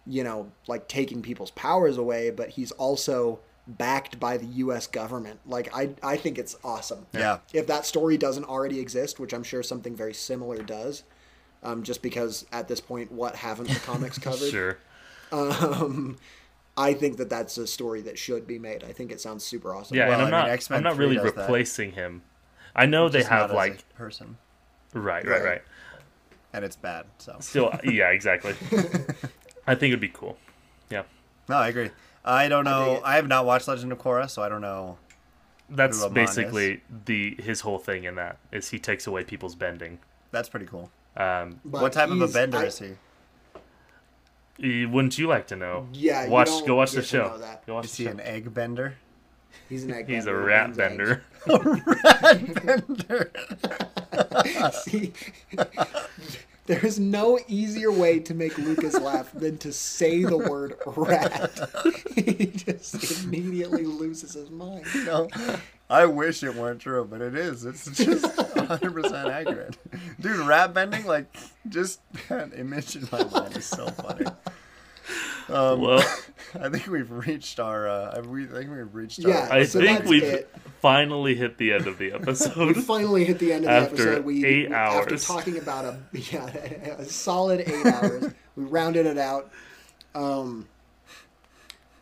you know, like taking people's powers away, but he's also backed by the U.S. government. Like I, I think it's awesome. Yeah. If that story doesn't already exist, which I'm sure something very similar does, um, just because at this point, what haven't the comics covered? Sure. Um, I think that that's a story that should be made. I think it sounds super awesome. Yeah, Well, and I'm I mean, not. X-Men I'm not really does that. replacing him. I know they Just not have as a like person, right, right, Right. right. and it's bad. So Still, yeah, exactly. I think it'd be cool. Yeah, no, I agree. I don't I dig know. it. I, have not watched Legend of Korra, so I don't know. that's Who Amon basically the his whole thing in that is he takes away people's bending. That's pretty cool. Um, what type of a bender I- is he? eh, wouldn't you like to know? Yeah, you watch. don't Go watch the get to show. Go watch Is the he show. an egg bender? He's an egg. He's a bender, rat he bends eggs. bender. See, there is no easier way to make Lucas laugh than to say the word rat. he just immediately loses his mind. No, I wish it weren't true, but it is. It's just 100% accurate. Dude, rat bending, like, just that image in my mind is so funny. Um, Well, I think we've reached our. Uh, we I think we've reached. Yeah. Our, I So think we've it. finally hit the end of the episode. We finally hit the end of the After episode. We eight after hours. talking about a yeah a solid eight hours. We rounded it out. Um,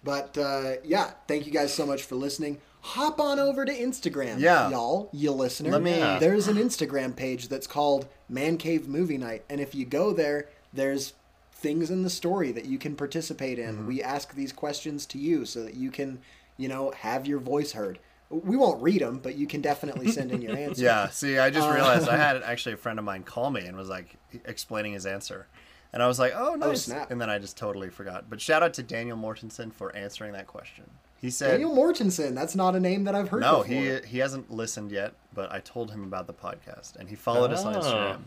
but uh, yeah, thank you guys so much for listening. Hop on over to Instagram, Yeah. y'all, you listener. Let me- Yeah. There's an Instagram page that's called Man Cave Movie Night, and if you go there, there's things in the story that you can participate in. Mm-hmm. We ask these questions to you so that you can, you know, have your voice heard. We won't read them, but you can definitely send in your answers. yeah, see, I just realized Uh, I had actually a friend of mine call me and was like explaining his answer. And I was like, oh, nice. snap. And then I just totally forgot. But shout out to Daniel Mortensen for answering that question. He said, Daniel Mortensen. That's not a name that I've heard No, before. he he hasn't listened yet, but I told him about the podcast, and he followed us on Oh. Instagram,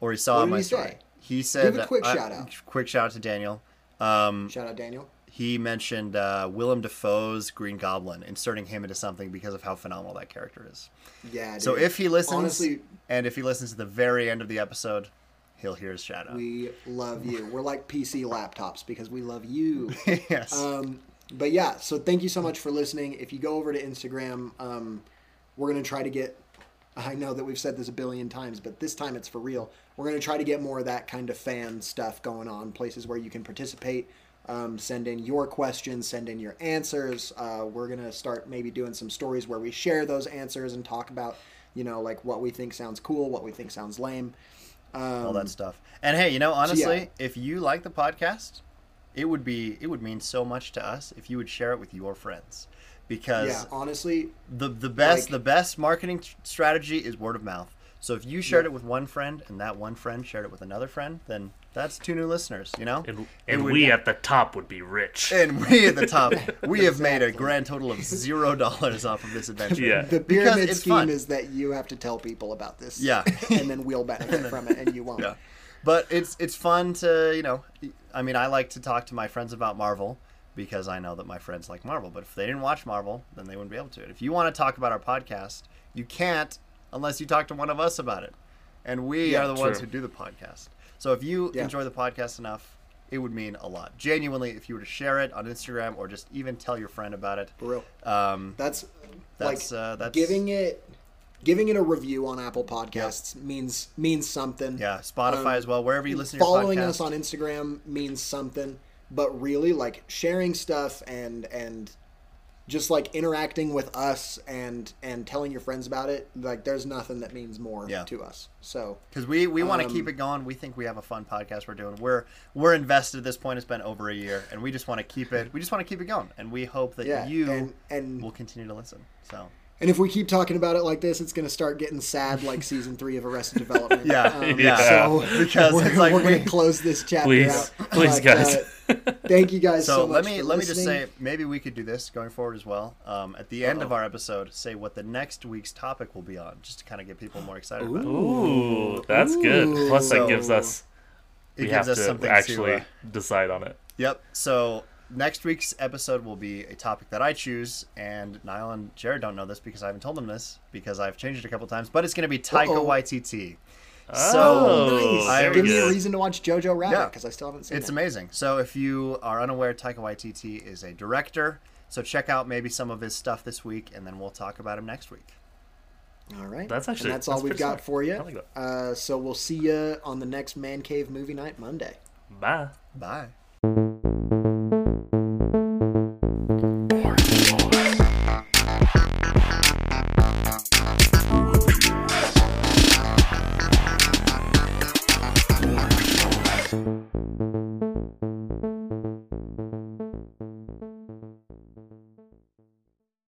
or he saw What did my he story. say? He said, Give a quick uh, shout out. Quick shout out to Daniel. Um, Shout out Daniel. he mentioned uh, Willem Dafoe's Green Goblin, inserting him into something because of how phenomenal that character is. Yeah. So if he listens, honestly, and if he listens to the very end of the episode, he'll hear his shout out. we love you. We're like PC laptops because we love you. yes. Um, but yeah, so thank you so much for listening. If you go over to Instagram, um, we're gonna try to get. I know that we've said this a billion times, but this time it's for real. We're gonna try to get more of that kind of fan stuff going on. Places where you can participate, um, send in your questions, send in your answers. Uh, we're gonna start maybe doing some stories where we share those answers and talk about, you know, like what we think sounds cool, what we think sounds lame. Um, all that stuff. And hey, you know, honestly, yeah. if you like the podcast, it would be it would mean so much to us if you would share it with your friends. Because yeah, honestly, the the best Like- the best marketing strategy is word of mouth. So if you shared Yeah. it with one friend and that one friend shared it with another friend, then that's two new listeners, you know? And, and would- we at the top would be rich. and we at the top, we have made a grand total of zero dollars off of this adventure. Yeah. The pyramid it's scheme fun. is that you have to tell people about this. Yeah. and then we'll benefit from it and you won't. Yeah. But it's it's fun to you know, I mean, I like to talk to my friends about Marvel because I know that my friends like Marvel. But if they didn't watch Marvel, then they wouldn't be able to. If you want to talk about our podcast, you can't unless you talk to one of us about it, and we Yeah, are the ones who do the podcast. So if you Yeah. enjoy the podcast enough, it would mean a lot. Genuinely, if you were to share it on Instagram or just even tell your friend about it, For real. um, That's, That's, like uh, that's- giving it giving it a review on Apple Podcasts means means something. yeah, Spotify Um, as well, wherever you listen to your Following us on Instagram means something, but really like sharing stuff and and just like interacting with us and and telling your friends about it, like there's nothing that means more Yeah. to us. So because we, we want to Um, keep it going. We think we have a fun podcast we're doing. We're we're invested at this point. It's been over a year, and we just want to keep it. We just want to keep it going, and we hope that yeah, you and and will continue to listen. So And if we keep talking about it like this, it's going to start getting sad, like season three of Arrested Development. Yeah, Um, yeah. So Because we're, like we're going to close this chapter Please. out. Please, guys. uh, thank you guys so, so, much. let me for let me just say maybe we could do this going forward as well. Um, at the end of Uh-oh. our episode, say what the next week's topic will be on, just to kind of get people more excited about it. Ooh, that's good. Plus, that gives us It we gives have us to something actually to. Uh, decide on it. yep. So next week's episode will be a topic that I choose, and Niall and Jared don't know this because I haven't told them this because I've changed it a couple times. But it's going to be Taika Uh-oh. Waititi. Oh, nice. I- Give me a reason to watch Jojo Rabbit Yeah. because I still haven't seen It's it. It's amazing. So if you are unaware, Taika Waititi is a director. So check out maybe some of his stuff this week, and then we'll talk about him next week. All right. That's actually- and that's all we've got smart. for you. Like. Uh, so we'll see you on the next Man Cave movie night Monday. Bye. Bye.